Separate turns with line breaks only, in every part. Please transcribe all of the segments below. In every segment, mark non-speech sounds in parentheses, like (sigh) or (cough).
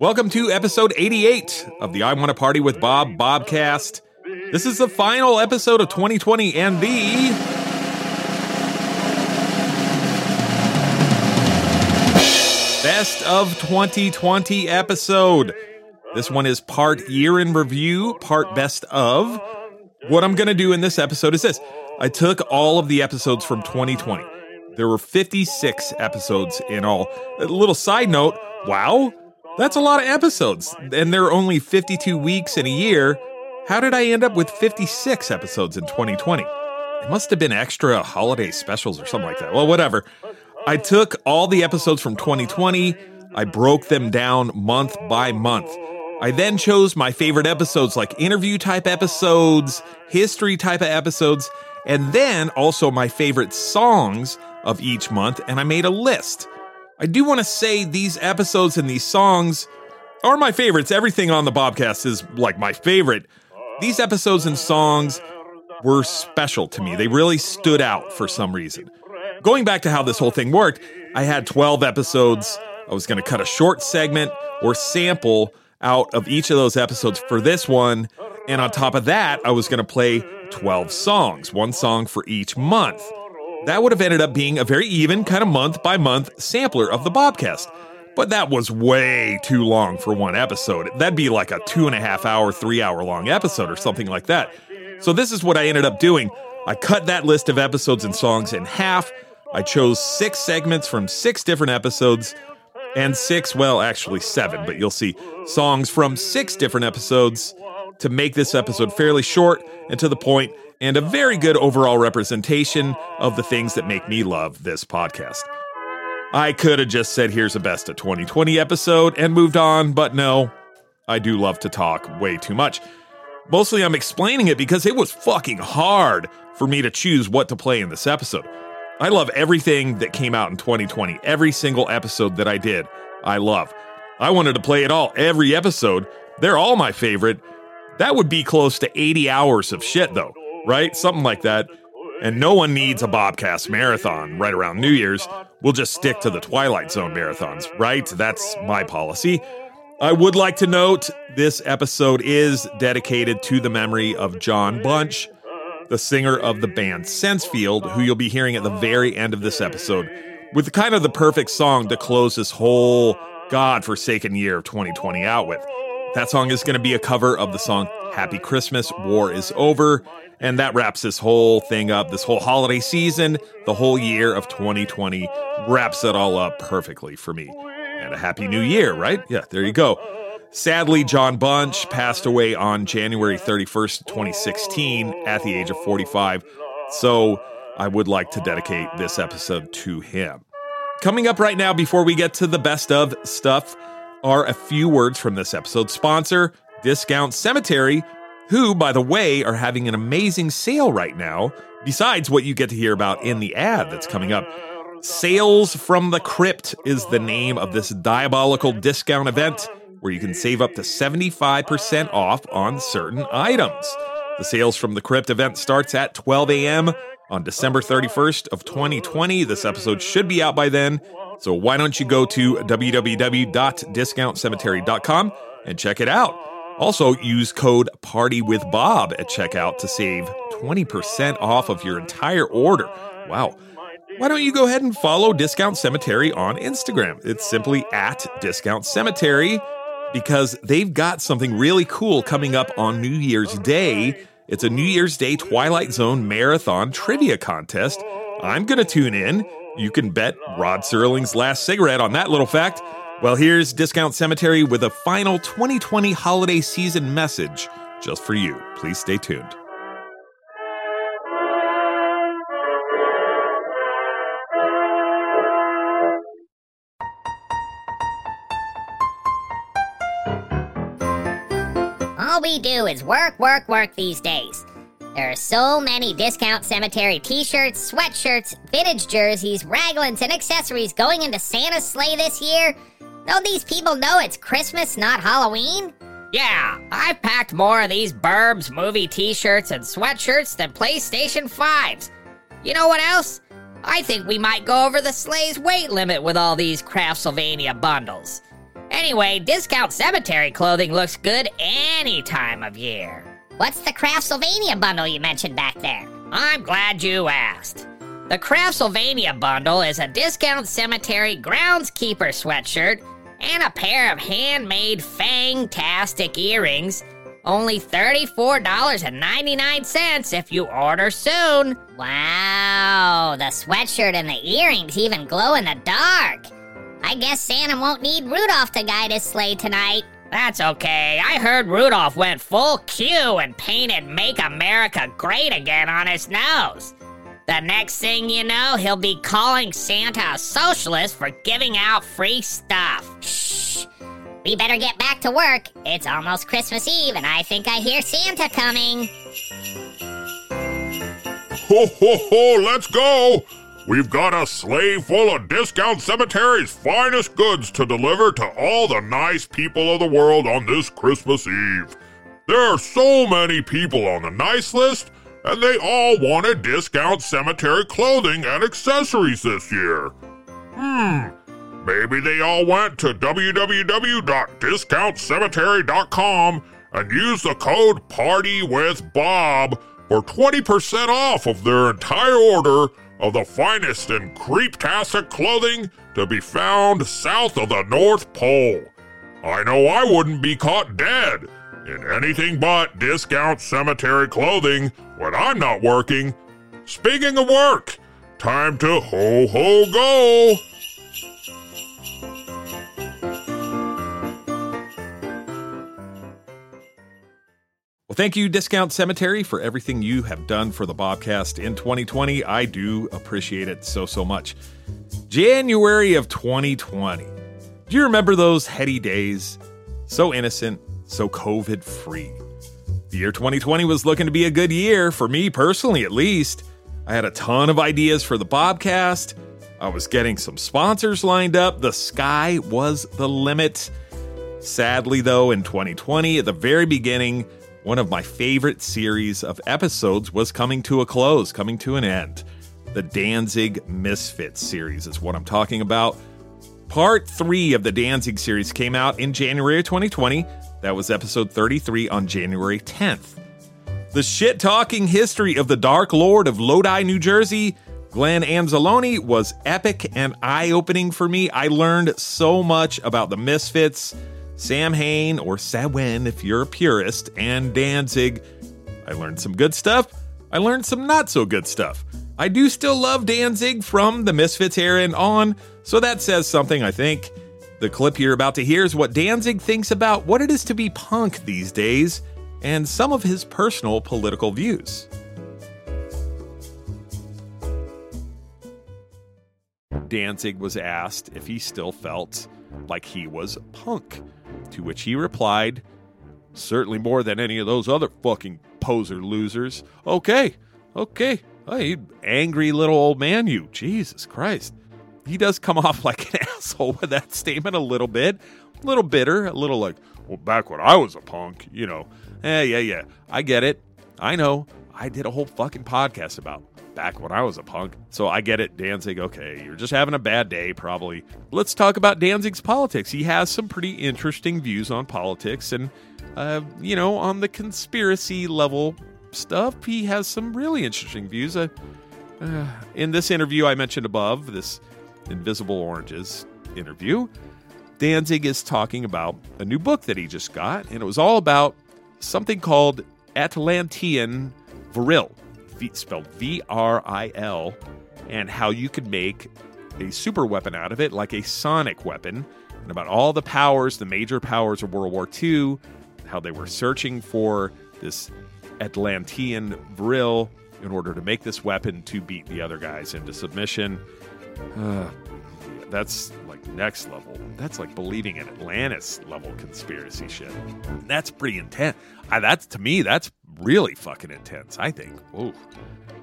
Welcome to episode 88 of the I Want to Party with Bob Bobcast. This is the final episode of 2020 and the best of 2020 episode. This one is part year in review, part best of. What I'm going to do in this episode is this I took all of the episodes from 2020. There were 56 episodes in all. A little side note wow, that's a lot of episodes. And there are only 52 weeks in a year. How did I end up with 56 episodes in 2020? It must have been extra holiday specials or something like that. Well, whatever. I took all the episodes from 2020, I broke them down month by month. I then chose my favorite episodes like interview type episodes, history type of episodes, and then also my favorite songs of each month, and I made a list. I do want to say these episodes and these songs are my favorites. Everything on the Bobcast is like my favorite. These episodes and songs were special to me. They really stood out for some reason. Going back to how this whole thing worked, I had 12 episodes. I was going to cut a short segment or sample out of each of those episodes for this one. And on top of that, I was going to play 12 songs, one song for each month. That would have ended up being a very even, kind of month by month sampler of the Bobcast. But that was way too long for one episode. That'd be like a two and a half hour, three hour long episode or something like that. So, this is what I ended up doing. I cut that list of episodes and songs in half. I chose six segments from six different episodes and six, well, actually seven, but you'll see songs from six different episodes to make this episode fairly short and to the point and a very good overall representation of the things that make me love this podcast. I could have just said, here's a best of 2020 episode and moved on, but no, I do love to talk way too much. Mostly I'm explaining it because it was fucking hard for me to choose what to play in this episode. I love everything that came out in 2020. Every single episode that I did, I love. I wanted to play it all, every episode. They're all my favorite. That would be close to 80 hours of shit, though, right? Something like that. And no one needs a Bobcast marathon right around New Year's. We'll just stick to the Twilight Zone marathons, right? That's my policy. I would like to note this episode is dedicated to the memory of Jon Bunch, the singer of the band Sensefield, who you'll be hearing at the very end of this episode, with kind of the perfect song to close this whole God-forsaken year of 2020 out with. That song is going to be a cover of the song Happy Christmas, War is Over. And that wraps this whole thing up, this whole holiday season, the whole year of 2020 wraps it all up perfectly for me. And a happy new year, right? Yeah, there you go. Sadly, Jon Bunch passed away on January 31st, 2016, at the age of 45. So I would like to dedicate this episode to him. Coming up right now, before we get to the best of stuff, are a few words from this episode's sponsor, Discount Cemetery, who, by the way, are having an amazing sale right now, besides what you get to hear about in the ad that's coming up. Sales from the Crypt is the name of this diabolical discount event where you can save up to 75% off on certain items. The Sales from the Crypt event starts at 12 a.m. on December 31st of 2020. This episode should be out by then. So why don't you go to www.discountcemetery.com and check it out. Also, use code Party with Bob at checkout to save 20% off of your entire order. Wow. Why don't you go ahead and follow Discount Cemetery on Instagram? It's simply at Discount Cemetery because they've got something really cool coming up on New Year's Day. It's a New Year's Day Twilight Zone Marathon Trivia Contest. I'm going to tune in. You can bet Rod Serling's last cigarette on that little fact. Well, here's Discount Cemetery with a final 2020 holiday season message just for you. Please stay tuned.
All we do is work, work, work these days. There are so many discount cemetery t shirts, sweatshirts, vintage jerseys, raglans, and accessories going into Santa's sleigh this year. Don't these people know it's Christmas, not Halloween?
Yeah, I've packed more of these Burbs movie t shirts and sweatshirts than PlayStation 5s. You know what else? I think we might go over the sleigh's weight limit with all these Craftsylvania bundles. Anyway, discount cemetery clothing looks good any time of year.
What's the Craftsylvania bundle you mentioned back there?
I'm glad you asked. The Craftsylvania bundle is a discount cemetery groundskeeper sweatshirt and a pair of handmade fantastic earrings. Only $34.99 if you order soon.
Wow, the sweatshirt and the earrings even glow in the dark. I guess Santa won't need Rudolph to guide his sleigh tonight.
That's okay. I heard Rudolph went full Q and painted Make America Great Again on his nose. The next thing you know, he'll be calling Santa a socialist for giving out free stuff.
Shh. We better get back to work. It's almost Christmas Eve, and I think I hear Santa coming.
Ho, ho, ho, let's go! We've got a sleigh full of Discount Cemetery's finest goods to deliver to all the nice people of the world on this Christmas Eve. There are so many people on the nice list, and they all wanted Discount Cemetery clothing and accessories this year. Hmm, maybe they all went to www.discountcemetery.com and used the code PARTYWITHBOB for 20% off of their entire order of the finest and creeptastic clothing to be found south of the North Pole. I know I wouldn't be caught dead in anything but discount cemetery clothing when I'm not working. Speaking of work, time to ho ho go!
Thank you, Discount Cemetery, for everything you have done for the Bobcast in 2020. I do appreciate it so, so much. January of 2020. Do you remember those heady days? So innocent, so COVID free. The year 2020 was looking to be a good year, for me personally at least. I had a ton of ideas for the Bobcast. I was getting some sponsors lined up. The sky was the limit. Sadly, though, in 2020, at the very beginning, one of my favorite series of episodes was coming to a close, coming to an end. The Danzig Misfits series is what I'm talking about. Part three of the Danzig series came out in January of 2020. That was episode 33 on January 10th. The shit talking history of the Dark Lord of Lodi, New Jersey, Glenn Anzalone, was epic and eye opening for me. I learned so much about the Misfits Samhain, or Samhain if you're a purist, and Danzig. I learned some good stuff. I learned some not so good stuff. I do still love Danzig from the Misfits era and on, so that says something, I think. The clip you're about to hear is what Danzig thinks about what it is to be punk these days, and some of his personal political views. Danzig was asked if he still felt like he was punk. To which he replied, Certainly more than any of those other fucking poser losers. Okay, okay. Hey, angry little old man, you. Jesus Christ. He does come (laughs) off like an asshole with that statement a little bit. A little bitter, a little like, well, back when I was a punk, you know. Yeah, yeah, yeah. I get it. I know. I did a whole fucking podcast about back when I was a punk. So I get it, Danzig. Okay, you're just having a bad day, probably. Let's talk about Danzig's politics. He has some pretty interesting views on politics and, uh, you know, on the conspiracy level stuff. He has some really interesting views. Uh, uh, in this interview I mentioned above, this Invisible Oranges interview, Danzig is talking about a new book that he just got, and it was all about something called Atlantean Vril v, spelled V R I L, and how you could make a super weapon out of it, like a sonic weapon, and about all the powers, the major powers of World War II, how they were searching for this Atlantean Vril in order to make this weapon to beat the other guys into submission. Uh, (sighs) that's like next level. That's like believing in Atlantis level conspiracy shit. That's pretty intense. I, that's to me, that's really fucking intense. I think. Ooh.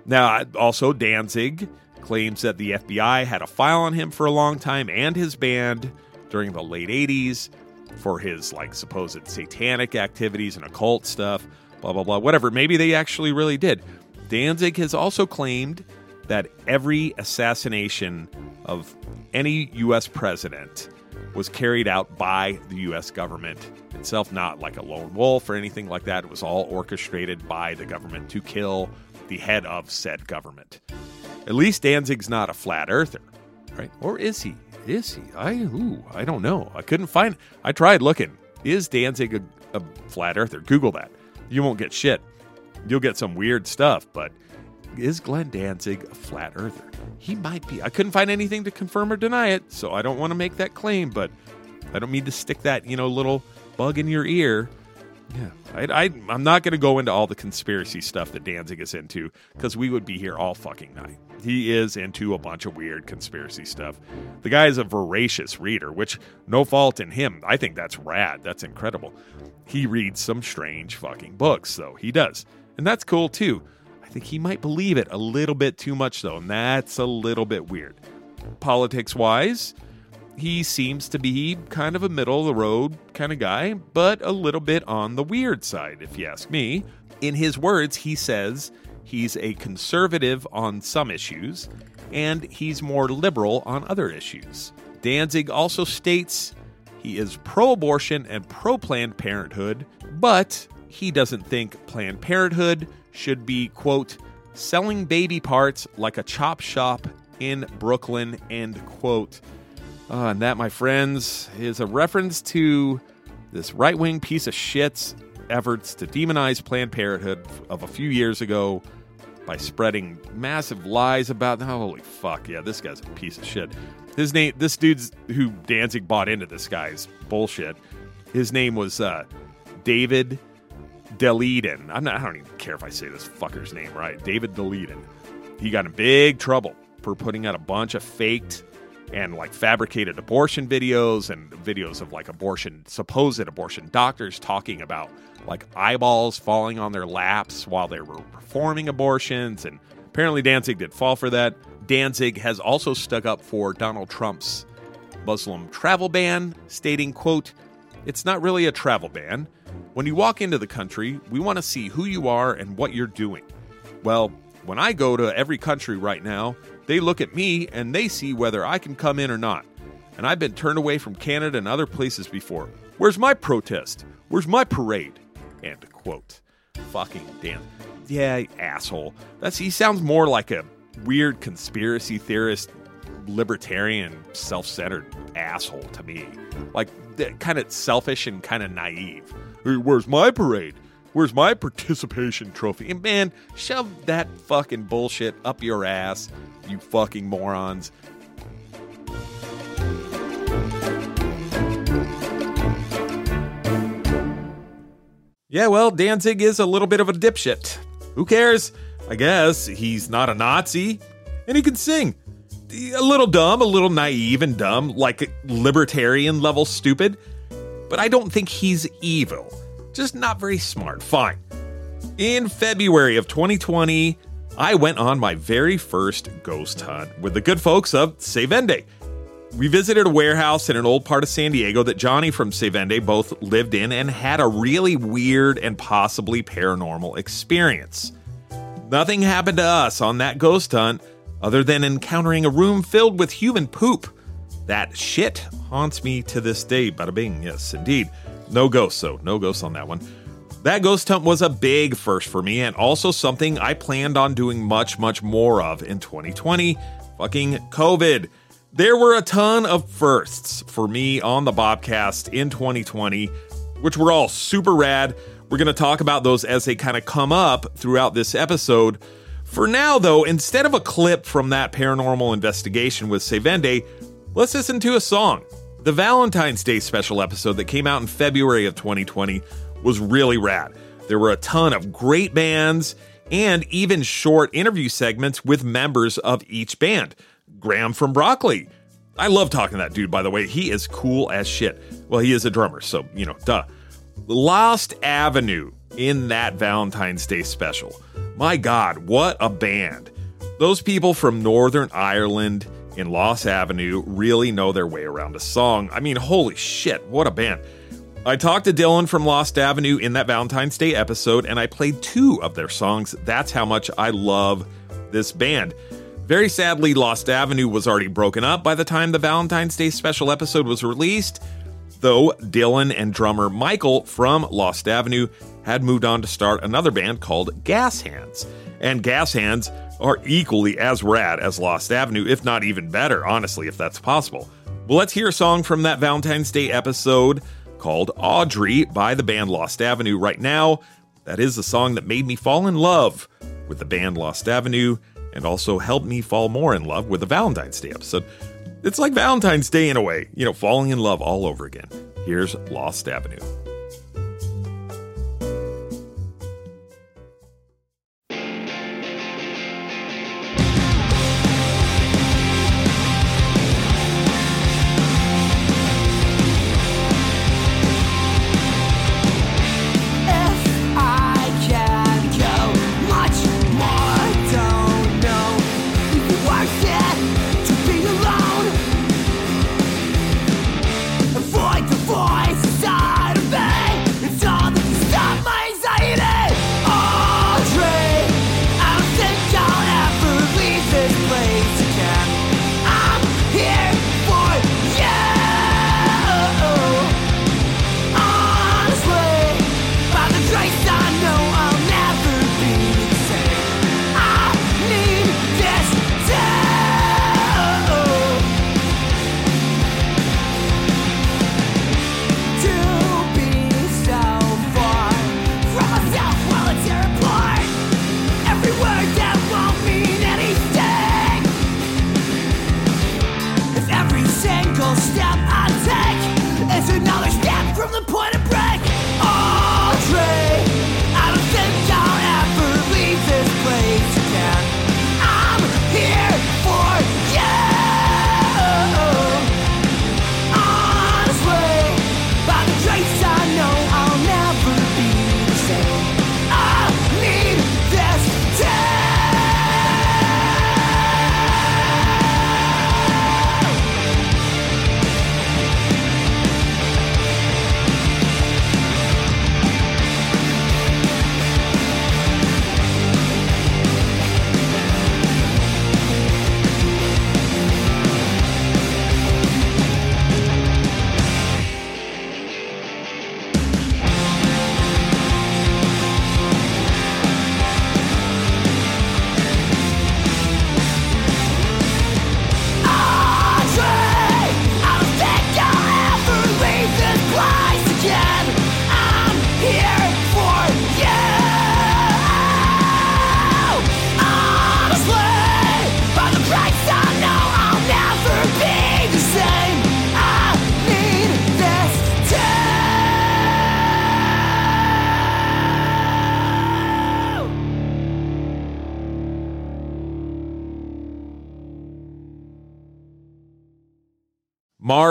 Now, also Danzig claims that the FBI had a file on him for a long time and his band during the late '80s for his like supposed satanic activities and occult stuff. Blah blah blah. Whatever. Maybe they actually really did. Danzig has also claimed that every assassination of any U.S. president was carried out by the U.S. government itself, not like a lone wolf or anything like that. It was all orchestrated by the government to kill the head of said government. At least Danzig's not a flat earther, right? Or is he? Is he? I ooh, I don't know. I couldn't find. I tried looking. Is Danzig a, a flat earther? Google that. You won't get shit. You'll get some weird stuff, but is Glenn Danzig a flat earther? He might be. I couldn't find anything to confirm or deny it, so I don't want to make that claim, but I don't mean to stick that, you know, little bug in your ear. Yeah, I, I'm not going to go into all the conspiracy stuff that Danzig is into because we would be here all fucking night. He is into a bunch of weird conspiracy stuff. The guy is a voracious reader, which no fault in him. I think that's rad. That's incredible. He reads some strange fucking books, though. He does. And that's cool too. Think he might believe it a little bit too much, though, and that's a little bit weird. Politics wise, he seems to be kind of a middle of the road kind of guy, but a little bit on the weird side, if you ask me. In his words, he says he's a conservative on some issues, and he's more liberal on other issues. Danzig also states he is pro abortion and pro Planned Parenthood, but he doesn't think Planned Parenthood should be, quote, selling baby parts like a chop shop in Brooklyn, end quote. Uh, and that, my friends, is a reference to this right wing piece of shit's efforts to demonize Planned Parenthood of a few years ago by spreading massive lies about. Holy fuck, yeah, this guy's a piece of shit. His name, this dude's who Danzig bought into this guy's bullshit. His name was uh, David Daleiden. I'm not, I don't even care if I say this fucker's name right. David Daleiden. He got in big trouble for putting out a bunch of faked and like fabricated abortion videos and videos of like abortion, supposed abortion doctors talking about like eyeballs falling on their laps while they were performing abortions. And apparently Danzig did fall for that. Danzig has also stuck up for Donald Trump's Muslim travel ban, stating, quote, it's not really a travel ban. When you walk into the country, we want to see who you are and what you're doing. Well, when I go to every country right now, they look at me and they see whether I can come in or not. And I've been turned away from Canada and other places before. Where's my protest? Where's my parade? End quote. Fucking damn. Yeah, asshole. That's he sounds more like a weird conspiracy theorist, libertarian, self-centered asshole to me. Like kind of selfish and kind of naive. Where's my parade? Where's my participation trophy? And man, shove that fucking bullshit up your ass, you fucking morons. Yeah, well, Danzig is a little bit of a dipshit. Who cares? I guess he's not a Nazi, and he can sing. A little dumb, a little naive and dumb, like libertarian level stupid, but I don't think he's evil. Just not very smart. Fine. In February of 2020, I went on my very first ghost hunt with the good folks of Se Vende. We visited a warehouse in an old part of San Diego that Johnny from Se Vende both lived in and had a really weird and possibly paranormal experience. Nothing happened to us on that ghost hunt other than encountering a room filled with human poop. That shit haunts me to this day. Bada bing, yes, indeed. No ghosts, though. No ghosts on that one. That ghost hunt was a big first for me and also something I planned on doing much, much more of in 2020. Fucking COVID. There were a ton of firsts for me on the Bobcast in 2020, which were all super rad. We're going to talk about those as they kind of come up throughout this episode. For now, though, instead of a clip from that paranormal investigation with Se Vende, let's listen to a song. The Valentine's Day special episode that came out in February of 2020 was really rad. There were a ton of great bands and even short interview segments with members of each band. Graham from Broccoli. I love talking to that dude, by the way. He is cool as shit. Well, he is a drummer, so, you know, duh. Lost Avenue in that Valentine's Day special. My God, what a band. Those people from Northern Ireland in Lost Avenue really know their way around a song. I mean, holy shit, what a band. I talked to Dylan from Lost Avenue in that Valentine's Day episode, and I played two of their songs. That's how much I love this band. Very sadly, Lost Avenue was already broken up by the time the Valentine's Day special episode was released, though Dylan and drummer Michael from Lost Avenue had moved on to start another band called Gas Hands. And Gas Hands are equally as rad as Lost Avenue, if not even better, honestly, if that's possible. Well, let's hear a song from that Valentine's Day episode called Audrey by the band Lost Avenue right now. That is the song that made me fall in love with the band Lost Avenue and also helped me fall more in love with the Valentine's Day episode. It's like Valentine's Day in a way, you know, falling in love all over again. Here's Lost Avenue.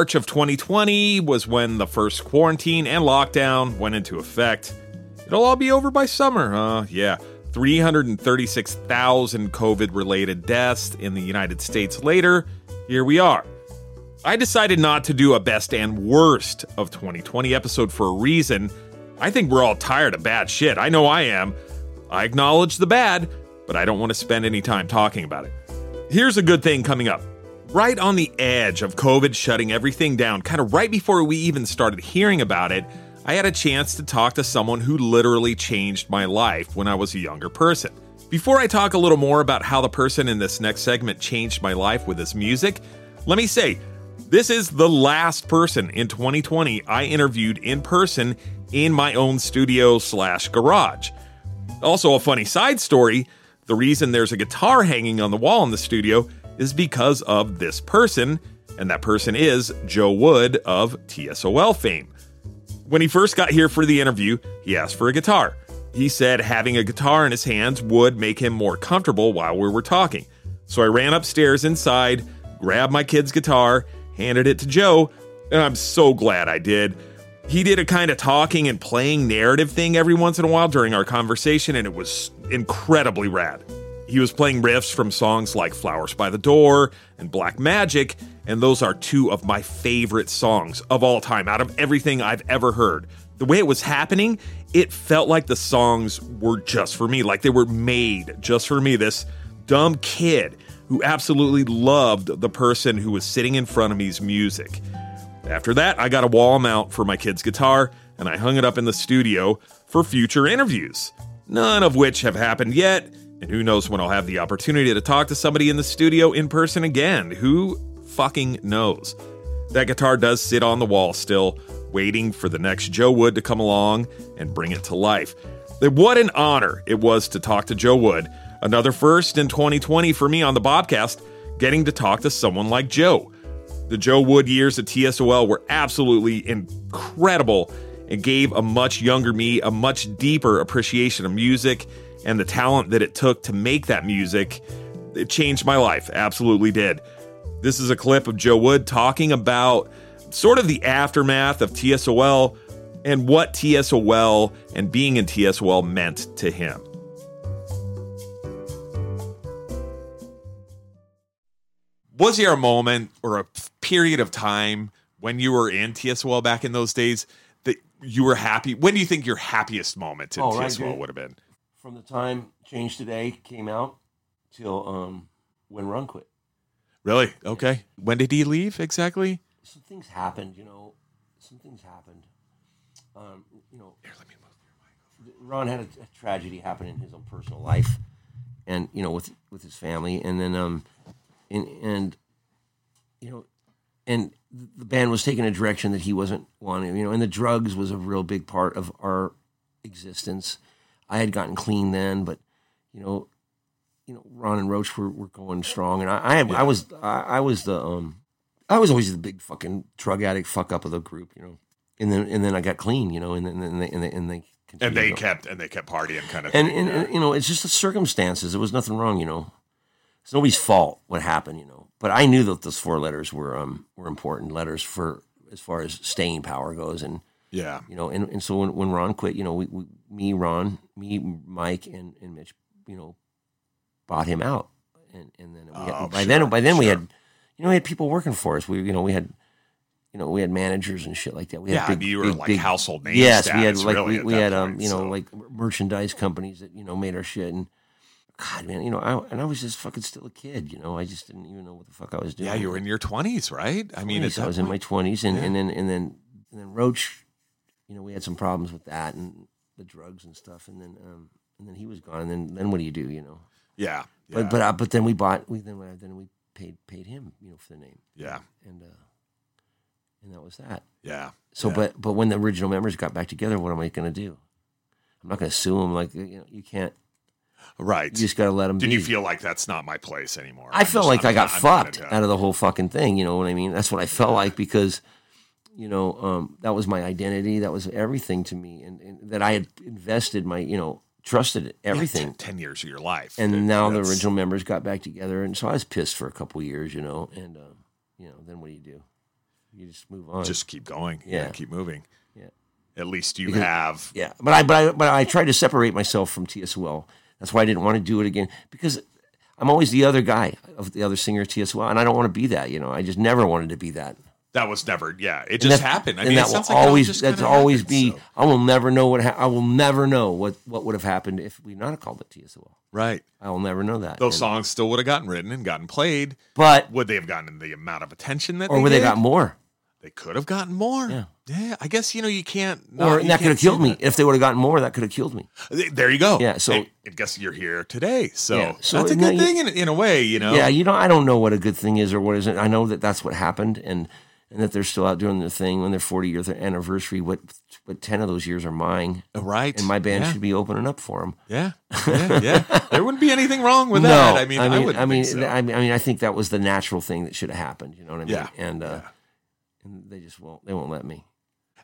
March of 2020 was when the first quarantine and lockdown went into effect. It'll all be over by summer, uh, yeah. 336,000 COVID related deaths in the United States later. Here we are. I decided not to do a best and worst of 2020 episode for a reason. I think we're all tired of bad shit. I know I am. I acknowledge the bad, but I don't want to spend any time talking about it. Here's a good thing coming up. Right on the edge of COVID shutting everything down, kind of right before we even started hearing about it, I had a chance to talk to someone who literally changed my life when I was a younger person. Before I talk a little more about how the person in this next segment changed my life with his music, let me say this is the last person in 2020 I interviewed in person in my own studio slash garage. Also, a funny side story the reason there's a guitar hanging on the wall in the studio is because of this person, and that person is Joe Wood of TSOL fame. When he first got here for the interview, he asked for a guitar. He said having a guitar in his hands would make him more comfortable while we were talking. So I ran upstairs inside, grabbed my kid's guitar, handed it to Joe, and I'm so glad I did. He did a kind of talking and playing narrative thing every once in a while during our conversation, and it was incredibly rad. He was playing riffs from songs like Flowers by the Door and Black Magic, and those are two of my favorite songs of all time out of everything I've ever heard. The way it was happening, it felt like the songs were just for me, like they were made just for me. This dumb kid who absolutely loved the person who was sitting in front of me's music. After that, I got a wall mount for my kid's guitar and I hung it up in the studio for future interviews, none of which have happened yet. And who knows when I'll have the opportunity to talk to somebody in the studio in person again? Who fucking knows? That guitar does sit on the wall still, waiting for the next Joe Wood to come along and bring it to life. What an honor it was to talk to Joe Wood. Another first in 2020 for me on the Bobcast, getting to talk to someone like Joe. The Joe Wood years at TSOL were absolutely incredible and gave a much younger me a much deeper appreciation of music and the talent that it took to make that music. It changed my life, absolutely did. This is a clip of Joe Wood talking about sort of the aftermath of TSOL and what TSOL and being in TSOL meant to him. Was there a moment or a period of time when you were in TSOL back in those days that you were happy? When do you think your happiest moment in
Oh,
TSOL
dude.
would have been?
From the time Change Today came out till um, when Ron quit.
Really? Okay. When did he leave exactly?
Some things happened, you know. Some things happened. Um, you know,
Here, let me move.
Ron had a, a tragedy happen in his own personal life, and you know, with with his family, and then um, and and you know, and the band was taking a direction that he wasn't wanting, you know, and the drugs was a real big part of our existence. I had gotten clean then, but you know, you know, Ron and Roche were, were going strong, and I I, I was I, I was the um I was always the big fucking drug addict fuck up of the group, you know, and then and then I got clean, you know, and then and they and they, and they
And they kept and they kept partying kind of
and,
thing.
and,
yeah.
and, you know it's just the circumstances. There was nothing wrong, you know. It's nobody's fault what happened, you know. But I knew that those four letters were um were important letters for as far as staying power goes, and
yeah.
you know, and, and so when, when Ron quit, you know, we, we me Ron, me Mike, and, and Mitch, you know, bought him out, and and then we had,
Oh,
by
sure,
then by then we had, you know, we had people working for us. We you know we had. You know, we had managers and shit like that. We had
Yeah, I
big,
mean, you were
big,
like
big-
household name
Yes, we had like
really,
we, we had um
point,
you know
so.
like merchandise companies that you know made our shit and God man, you know, I, and I was just fucking still a kid. You know, I just didn't even know what the fuck I was doing.
Yeah, you were in your twenties, right? I mean, at
20s. I was in my
point-
twenties, and,
Yeah.
and then and then and then Roche, you know, we had some problems with that and the drugs and stuff, and then um and then he was gone, and then then what do you do, you know?
yeah, yeah,
But but uh, but then we bought we then then we paid paid him, you know, for the name,
yeah,
and uh and that was that.
yeah.
So,
yeah.
but but when the original members got back together, what am I going to do? I'm not going to sue them. Like you know, you can't.
right.
You just got to let them.
Did
be.
you feel like that's not my place anymore?
I
I'm
felt like
I'm
I got
I'm
fucked out of the whole fucking thing. You know what I mean? That's what I felt like because, you know, um, that was my identity. That was everything to me, and, and that I had invested my, you know, trusted it,
Yeah,
everything.
ten, 10 years of your life,
and now the original members got back together, and so I was pissed for a couple years, you know, and um, you know, then what do you do? You just move on.
just keep going. Yeah,
Yeah.
keep moving.
Yeah.
At least you
Because-
have.
Yeah, but I but I but I tried to separate myself from TSOL. That's why I didn't want to do it again because I'm always the other guy of the other singer TSOL, and I don't want to be that. You know, I just never wanted to be that.
That was never. Yeah, it just
that-
happened. I mean, it
that will
like
always that's always be.
so-
I will never know what ha- I will never know what what would have happened if we not called it TSOL.
right.
I will never know that.
Those
And-
songs still would have gotten written and gotten played.
but
Would they have gotten the amount of attention that
or
they
would they
did?
got more,
They could have gotten more.
Yeah.
Yeah, I guess you know you can't. no,
or
you
that could have killed me if they would have gotten more. That could have killed me.
There you go.
Yeah, so-
I, guess you're here today. So,
Yeah, so
that's a good
you-
thing in, in a way, you know.
Yeah, you know, I don't know what a good thing is or what isn't. I know that that's what happened, and and that they're still out doing their thing when their 40 year anniversary. What what 10 of those years are mine,
Right.
and my band
yeah.
should be opening up for them.
Yeah. (laughs) Yeah. yeah. there wouldn't be anything wrong with that. I mean, I,
I mean,
wouldn't
I mean,
think so.
I mean, I mean, I think that was the natural thing that should have happened. You know what I mean?
Yeah,
And uh,
yeah.
and they just won't. They won't let me.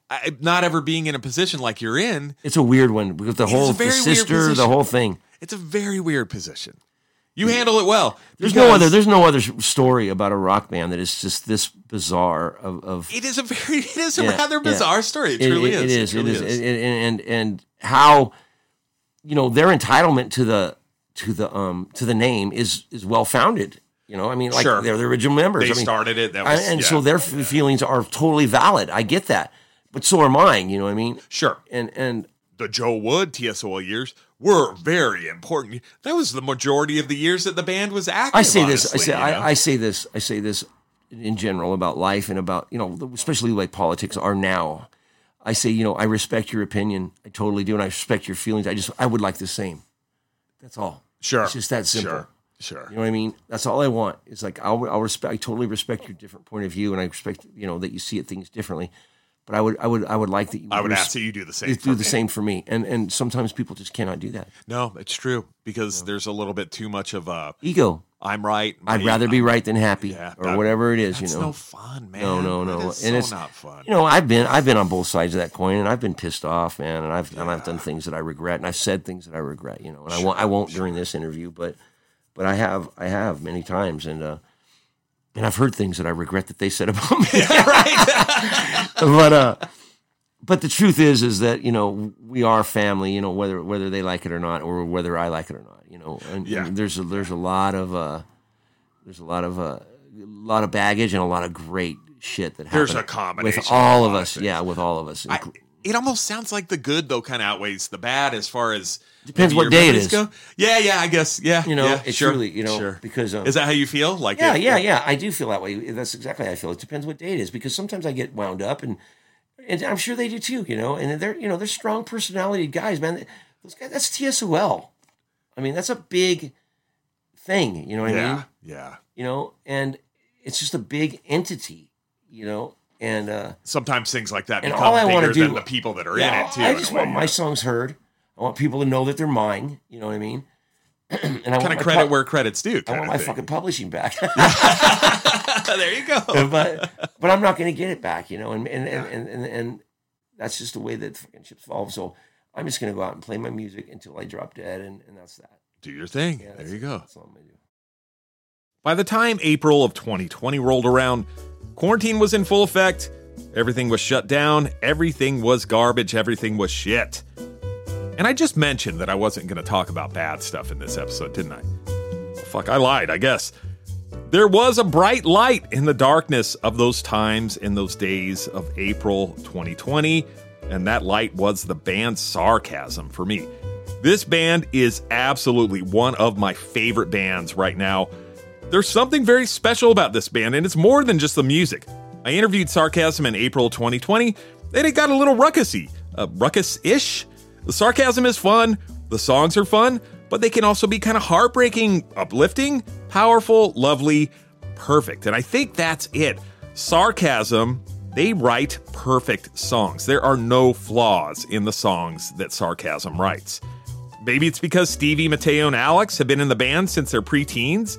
I, not ever being in a position like you're in,
It's a weird one because the whole the sister, the whole thing.
it's a very weird position. You handle it well.
There's no other. There's no other story about a rock band that is just this bizarre. Of, of
It is a very, it is a
Yeah,
rather
yeah.
bizarre story. It,
It-
truly
it-
is.
It is. It is. It- it- and and how you know their entitlement to the to the um to the name is is well founded. You know, I mean, like
Sure.
they're the original members.
They
I mean,
started it. That was,
and
yeah.
so their feelings are totally valid. I get that, but so are mine. You know what I mean?
sure.
And and
the Joe Wood TSOL years were very important. That was the majority of the years that the band was active.
I say this. I say
you know?
I, I say this. I say this in general about life and about you know, especially like politics are now. I say you know, I respect your opinion. I totally do, and I respect your feelings. I just I would like the same. That's all.
sure.
It's just that simple.
Sure. Sure.
You know what I mean? That's all I want. It's like I'll, I'll respect. I totally respect your different point of view, and I respect you know that you see it things differently. But I would, I would, I would like that you.
I would
res-
ask that you do the same.
do the
me.
same for me, and and sometimes people just cannot do that.
No, it's true because there's a little bit too much of a
Ego.
I'm right.
I'd rather be right than happy,
Yeah,
or whatever it is. You know,
no fun, man.
No, no, no. And
so
it's-
not fun.
you know, I've been I've been on both sides of that coin, and I've been pissed off, man, and I've and I've done things that I regret, and I've said things that I regret, you know, and I won't I won't during this interview, but but I have I have many times, and uh, and I've heard things that I regret that they said about me, (laughs) right? but uh, but the truth is is that you know we are family, you know, whether whether they like it or not, or whether I like it or not, you know, and,
Yeah.
and there's a, there's a lot of uh, there's a lot of uh, a lot of baggage and a lot of great shit that
There's a combination
with all
of
of
a lot of
us.
things.
Yeah, with all of us.
I, it almost sounds like the good though kind of outweighs the bad as far as
Depends what day it is.
Go. Yeah, yeah, I guess. Yeah,
You know,
yeah,
it's
sure,
really, you know,
sure.
because, um,
is that how you feel? Like,
yeah,
it-
yeah, yeah. I do feel that way. That's exactly how I feel. It depends what day it is because sometimes I get wound up, and and I'm sure they do too. You know, and they're you know they're strong personality guys, man. Those guys, that's TSOL. I mean, that's a big thing. You know what I
yeah,
mean?
yeah.
You know, and it's just a big entity. You know, and uh,
Sometimes things like that
And
become
all I
bigger
do-
than the people that are in it too.
I just
way,
want my
yeah.
songs heard. I want people to know that they're mine. You know what I mean? (clears throat) and I want
kind
my
of credit
pub-
where credit's due.
I want my
thing.
fucking publishing back. (laughs) (laughs)
there you go.
but but I'm not going to get it back, you know, and and, and, and and and that's just the way that fucking chips fall. So I'm just going to go out and play my music until I drop dead, and, and that's that.
Do your thing.
Yeah,
there you go.
That's all I'm going to do.
By the time April of 2020 rolled around, quarantine was in full effect. Everything was shut down. Everything was garbage. Everything was shit. And I just mentioned that I wasn't going to talk about bad stuff in this episode, didn't I? Well, fuck, I lied, I guess. There was a bright light in the darkness of those times in those days of April 2020, and that light was the band Sarcasm for me. This band is absolutely one of my favorite bands right now. There's something very special about this band, and it's more than just the music. I interviewed Sarcasm in April 2020, and it got a little ruckusy, uh, ruckus-ish. The sarcasm is fun, the songs are fun, but they can also be kind of heartbreaking, uplifting, powerful, lovely, perfect. And I think that's it. Sarcasm, they write perfect songs. There are no flaws in the songs that Sarcasm writes. Maybe it's because Stevie, Mateo, and Alex have been in the band since their preteens.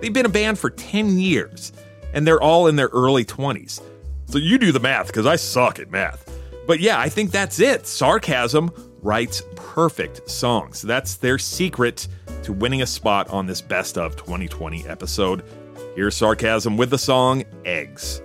They've been a band for 10 years, and they're all in their early 20s. So you do the math, because I suck at math. But yeah, I think that's it. Sarcasm writes perfect songs. That's their secret to winning a spot on this Best of 2020 episode. Here's Sarcasm with the song Eggs.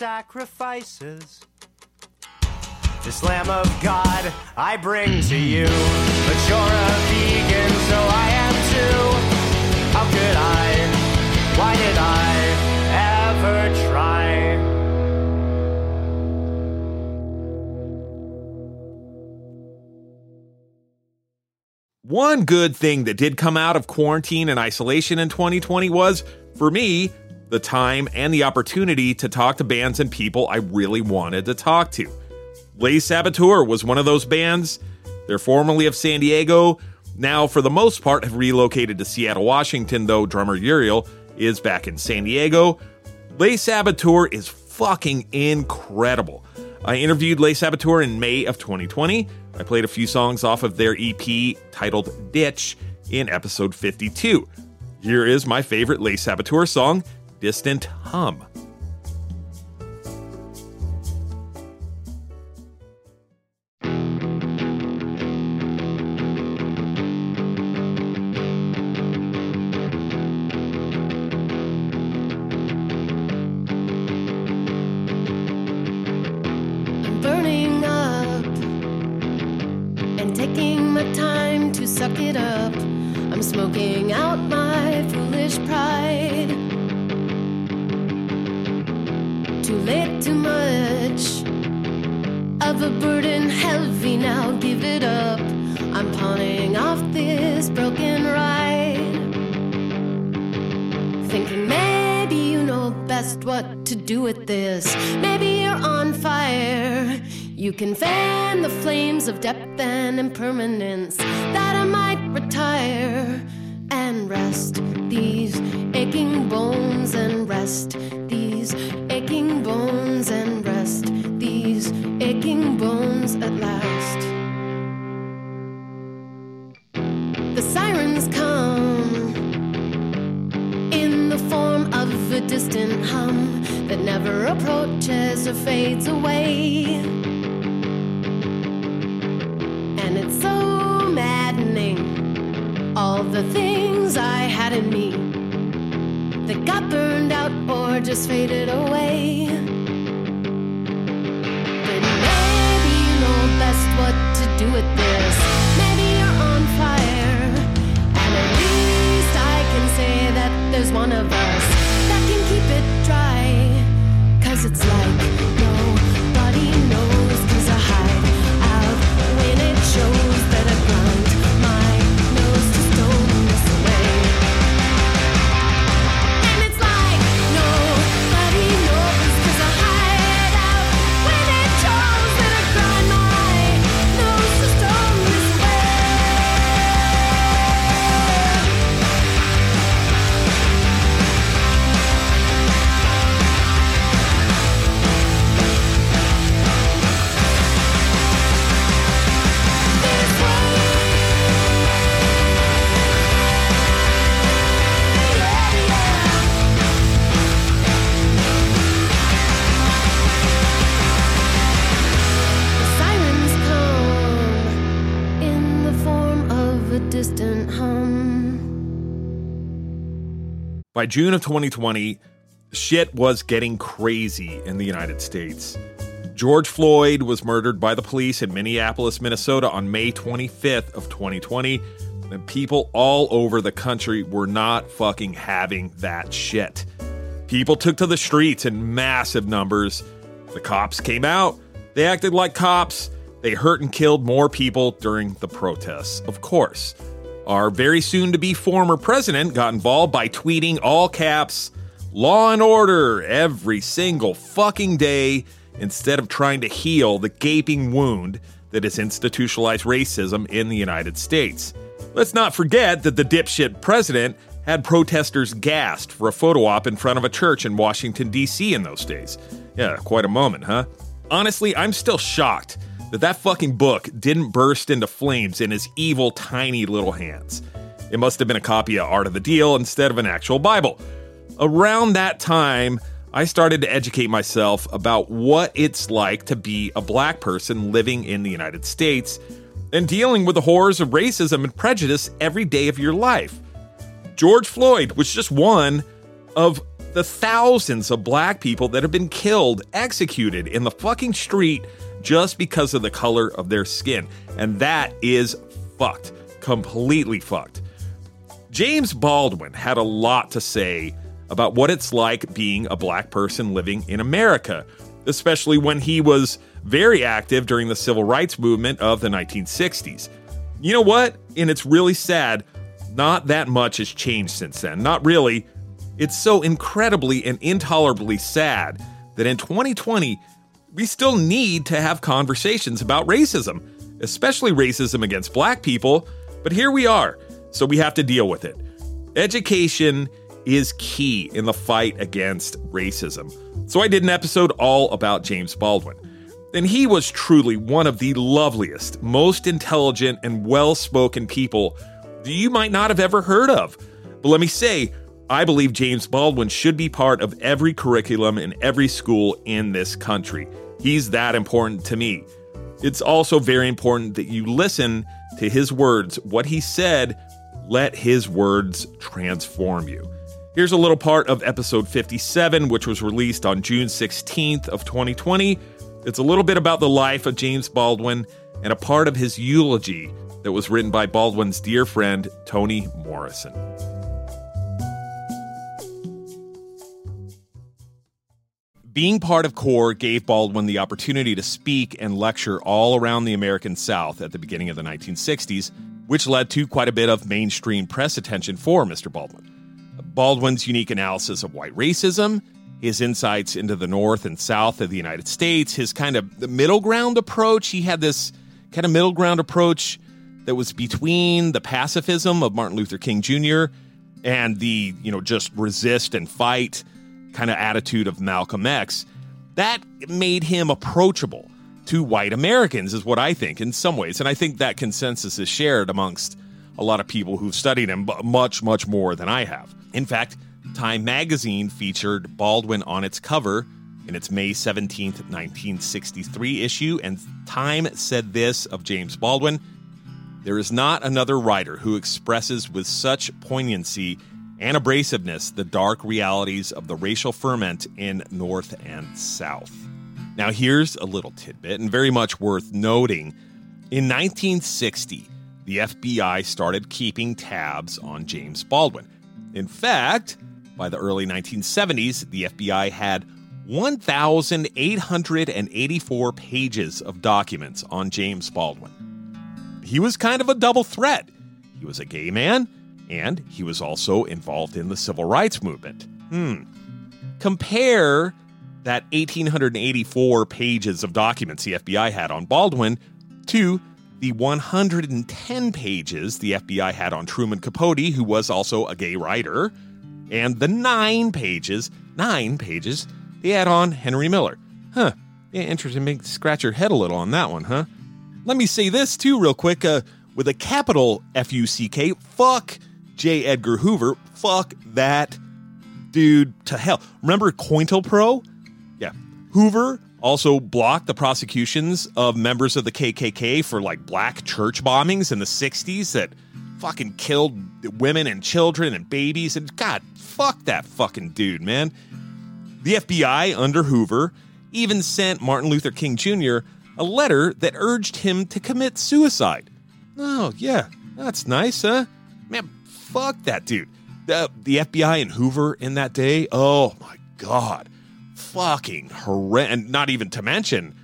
Sacrifices. This Lamb of God I bring to you. But you're a vegan, so I am too. How could I? Why did I ever try?
One good thing that did come out of quarantine and isolation in 2020 was, for me, the time and the opportunity to talk to bands and people I really wanted to talk to. Les Saboteur was one of those bands. They're formerly of San Diego. Now, for the most part, have relocated to Seattle, Washington, though drummer Uriel is back in San Diego. Les Saboteur is fucking incredible. I interviewed Les Saboteur in May of 2020. I played a few songs off of their EP titled Ditch in episode 52. Here is my favorite Les Saboteur song, Distant Hum.
I'm burning up and taking my time to suck it up. I'm smoking out my foolish pride. Too late, too much of a burden heavy now. Give it up. I'm pawning off this broken ride. Thinking maybe you know best what to do with this. Maybe you're on fire. You can fan the flames of depth and impermanence. That I might retire and rest these aching bones and rest these bones and rest these aching bones at last. The sirens come in the form of a distant hum that never approaches or fades away. And it's so maddening, all the things I had in me that got burned out or just faded away. But maybe you know best what to do with this. Maybe you're on fire. And at least I can say that there's one of us that can keep it dry. Cause it's like nobody knows. Cause I hide out when it shows
By June of 2020, shit was getting crazy in the United States. George Floyd was murdered by the police in Minneapolis, Minnesota on May 25th of 2020, and people all over the country were not fucking having that shit. People took to the streets in massive numbers. The cops came out. They acted like cops. They hurt and killed more people during the protests, of course. Our very soon to be former president got involved by tweeting all caps, law and order every single fucking day instead of trying to heal the gaping wound that is institutionalized racism in the United States. Let's not forget that the dipshit president had protesters gassed for a photo op in front of a church in Washington, D.C. in those days. Yeah, quite a moment, huh? Honestly, I'm still shocked that that fucking book didn't burst into flames in his evil, tiny little hands. It must have been a copy of Art of the Deal instead of an actual Bible. Around that time, I started to educate myself about what it's like to be a black person living in the United States and dealing with the horrors of racism and prejudice every day of your life. George Floyd was just one of the thousands of black people that have been killed, executed in the fucking street just because of the color of their skin. And that is fucked. Completely fucked. James Baldwin had a lot to say about what it's like being a black person living in America, especially when he was very active during the civil rights movement of the 1960s. You know what? And it's really sad, not that much has changed since then. Not really. It's so incredibly and intolerably sad that in 2020, we still need to have conversations about racism, especially racism against black people. But here we are, so we have to deal with it. Education is key in the fight against racism. So I did an episode all about James Baldwin. And he was truly one of the loveliest, most intelligent, and well spoken people you might not have ever heard of. But let me say, I believe James Baldwin should be part of every curriculum in every school in this country. He's that important to me. It's also very important that you listen to his words. What he said, let his words transform you. Here's a little part of episode 57, which was released on June 16th of 2020. It's a little bit about the life of James Baldwin and a part of his eulogy that was written by Baldwin's dear friend Toni Morrison. Being part of CORE gave Baldwin the opportunity to speak and lecture all around the American South at the beginning of the 1960s, which led to quite a bit of mainstream press attention for Mr. Baldwin. Baldwin's unique analysis of white racism, his insights into the North and South of the United States, his kind of middle ground approach. He had this kind of middle ground approach that was between the pacifism of Martin Luther King Jr. and the, you know, just resist and fight kind of attitude of Malcolm X. That made him approachable to white Americans, is what I think in some ways. And I think that consensus is shared amongst a lot of people who've studied him much, much more than I have. In fact, Time magazine featured Baldwin on its cover in its May 17th, 1963 issue, and Time said this of James Baldwin There is not another writer who expresses with such poignancy and abrasiveness the dark realities of the racial ferment in North and South. Now, here's a little tidbit, and very much worth noting. In 1960, the FBI started keeping tabs on James Baldwin. In fact, by the early 1970s, the FBI had 1,884 pages of documents on James Baldwin. He was kind of a double threat. He was a gay man, and he was also involved in the civil rights movement. Hmm. Compare that 1,884 pages of documents the FBI had on Baldwin to the 110 pages the FBI had on Truman Capote, who was also a gay writer, and the nine pages, nine pages, they had on Henry Miller. Huh. Yeah, interesting. Make scratch your head a little on that one, huh? Let me say this too, real quick. Uh, with a capital F U C K, fuck J. Edgar Hoover. Fuck that dude to hell. Remember COINTELPRO? Yeah. Hoover also blocked the prosecutions of members of the KKK for like black church bombings in the 60s that fucking killed women and children and babies. And God, fuck that fucking dude, man. The FBI under Hoover even sent Martin Luther King Jr. a letter that urged him to commit suicide. Oh, yeah, that's nice, huh? Man, fuck that dude. The, the FBI and Hoover in that day, oh my God. Fucking horrendous. And not even to mention,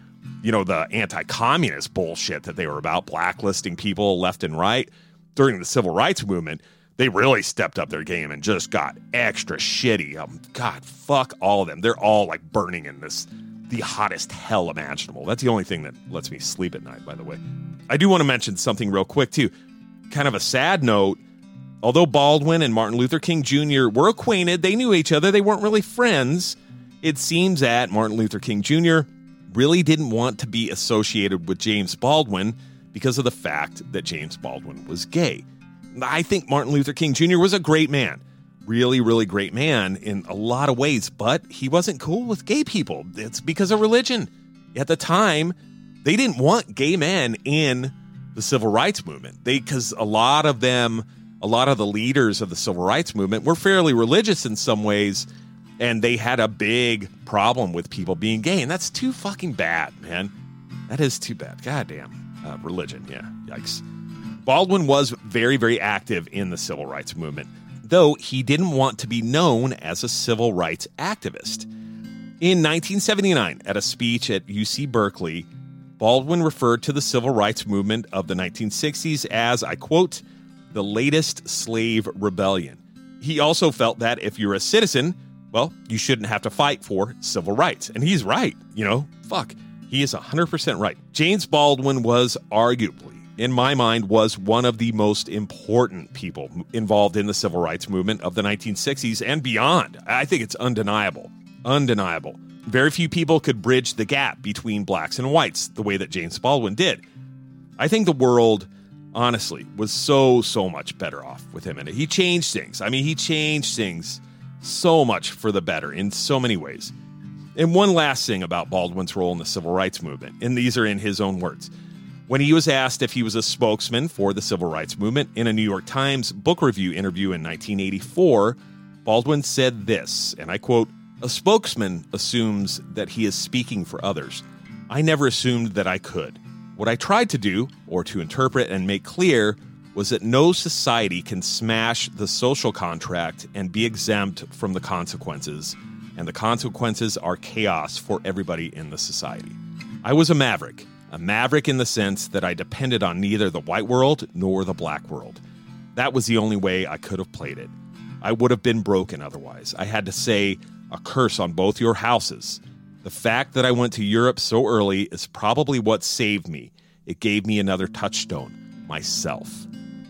you know, the anti communist bullshit that they were about, blacklisting people left and right during the civil rights movement, they really stepped up their game and just got extra shitty. Um, God, fuck all of them. They're all like burning in this the hottest hell imaginable. That's the only thing that lets me sleep at night, by the way. I do want to mention something real quick too. Kind of a sad note. Although Baldwin and Martin Luther King Jr. were acquainted, they knew each other, they weren't really friends. It seems that Martin Luther King Jr. really didn't want to be associated with James Baldwin because of the fact that James Baldwin was gay. I think Martin Luther King Jr. was a great man, really, really great man in a lot of ways, but he wasn't cool with gay people. It's because of religion. At the time, they didn't want gay men in the civil rights movement. They because a lot of them, a lot of the leaders of the civil rights movement were fairly religious in some ways, and they had a big problem with people being gay, and that's too fucking bad, man. That is too bad. Goddamn. Uh, religion, yeah. Yikes. Baldwin was very, very active in the civil rights movement, though he didn't want to be known as a civil rights activist. In 1979, at a speech at UC Berkeley, Baldwin referred to the civil rights movement of the 1960s as, I quote, the latest slave rebellion. He also felt that if you're a citizen, well, you shouldn't have to fight for civil rights. And he's right, you know, fuck. He is 100% right. James Baldwin was arguably, in my mind, was one of the most important people involved in the civil rights movement of the 1960s and beyond. I think it's undeniable. Undeniable. Very few people could bridge the gap between blacks and whites the way that James Baldwin did. I think the world, honestly, was so, so much better off with him in it. He changed things. I mean, he changed things so much for the better in so many ways. And one last thing about Baldwin's role in the civil rights movement, and these are in his own words. When he was asked if he was a spokesman for the civil rights movement in a New York Times book review interview in 1984, Baldwin said this, and I quote A spokesman assumes that he is speaking for others. I never assumed that I could. What I tried to do, or to interpret and make clear, was that no society can smash the social contract and be exempt from the consequences and the consequences are chaos for everybody in the society. I was a maverick, a maverick in the sense that I depended on neither the white world nor the black world. That was the only way I could have played it. I would have been broken otherwise. I had to say a curse on both your houses. The fact that I went to Europe so early is probably what saved me. It gave me another touchstone myself.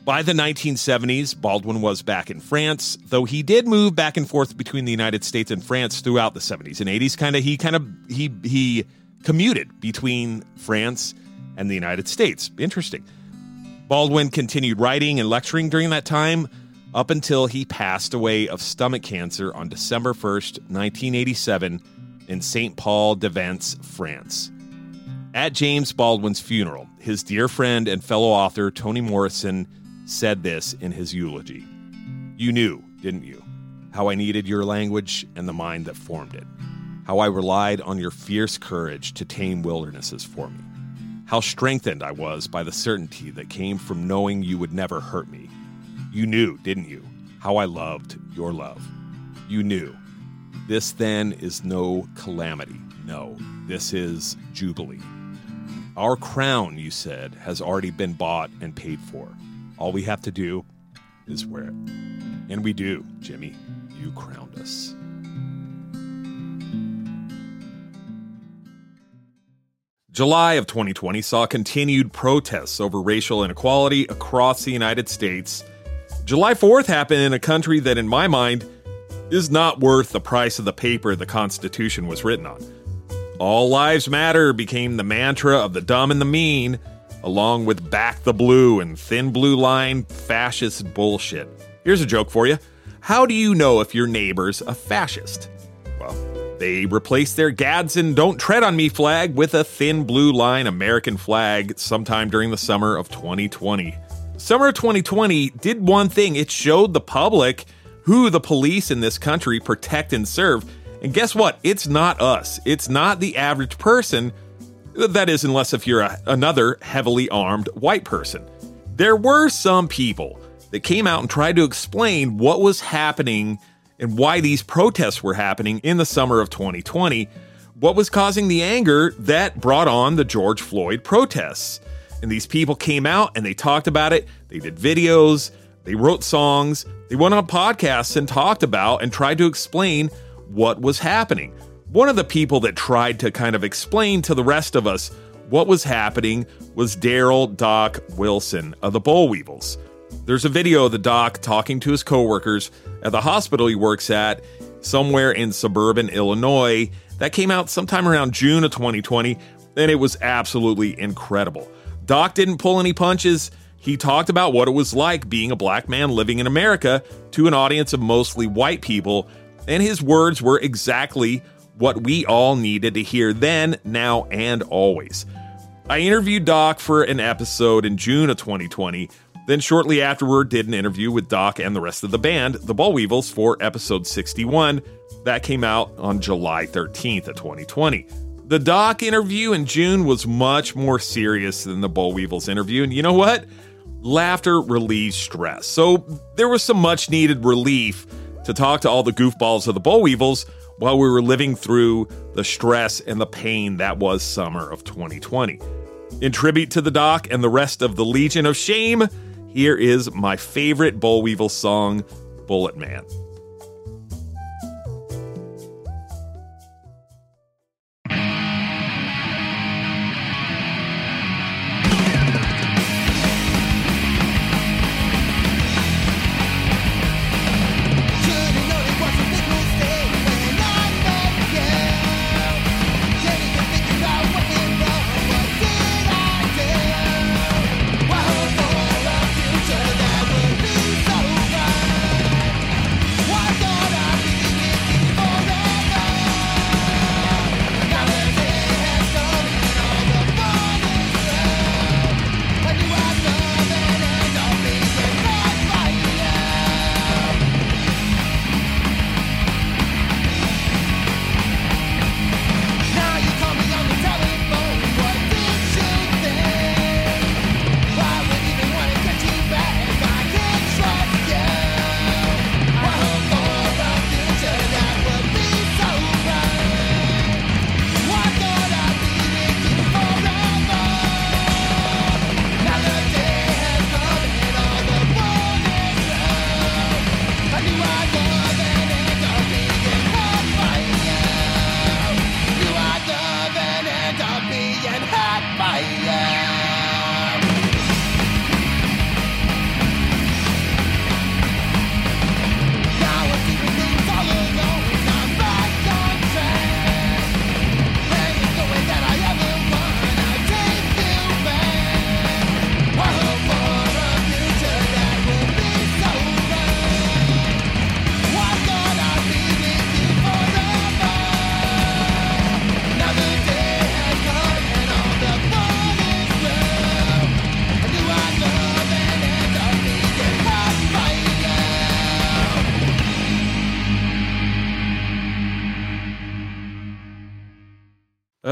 By the 1970s, Baldwin was back in France, though he did move back and forth between the United States and France throughout the 70s and 80s. Kind of, he kind of he he commuted between France and the United States. Interesting. Baldwin continued writing and lecturing during that time up until he passed away of stomach cancer on December 1st, 1987, in St. Paul de Vence, France. At James Baldwin's funeral, his dear friend and fellow author Toni Morrison said this in his eulogy You knew, didn't you, how I needed your language and the mind that formed it, how I relied on your fierce courage to tame wildernesses for me, how strengthened I was by the certainty that came from knowing you would never hurt me. You knew, didn't you, how I loved your love. You knew. This then is no calamity. No, this is jubilee. Our crown, you said, has already been bought and paid for. All we have to do is wear it. And we do, Jimmy. You crowned us. July of 2020 saw continued protests over racial inequality across the United States. July 4th happened in a country that, in my mind, is not worth the price of the paper the Constitution was written on. All lives matter became the mantra of the dumb and the mean along with back the blue and thin blue line fascist bullshit. Here's a joke for you. How do you know if your neighbor's a fascist? Well, they replaced their Gadsden Don't Tread on Me flag with a thin blue line American flag sometime during the summer of 2020. Summer of 2020 did one thing it showed the public who the police in this country protect and serve. And guess what? It's not us. It's not the average person that is, unless if you're a, another heavily armed white person. There were some people that came out and tried to explain what was happening and why these protests were happening in the summer of 2020, what was causing the anger that brought on the George Floyd protests. And these people came out and they talked about it, they did videos, they wrote songs, they went on podcasts and talked about and tried to explain what was happening. One of the people that tried to kind of explain to the rest of us what was happening was Daryl Doc Wilson of the Boll Weevils. There's a video of the doc talking to his coworkers at the hospital he works at somewhere in suburban Illinois that came out sometime around June of 2020, and it was absolutely incredible. Doc didn't pull any punches. He talked about what it was like being a black man living in America to an audience of mostly white people, and his words were exactly what we all needed to hear then, now, and always. I interviewed Doc for an episode in June of 2020, Then, shortly afterward, did an interview with Doc and the rest of the band, the Boll Weevils, for episode 61. That came out on July 13th of 2020. The Doc interview in June was much more serious than the Boll Weevils interview, and you know what? Laughter relieves stress. So there was some much needed relief to talk to all the goofballs of the Boll Weevils while we were living through the stress and the pain that was summer of 2020. In tribute to the Doc and the rest of the Legion of Shame, here is my favorite Boll Weevil song, Bullet Man.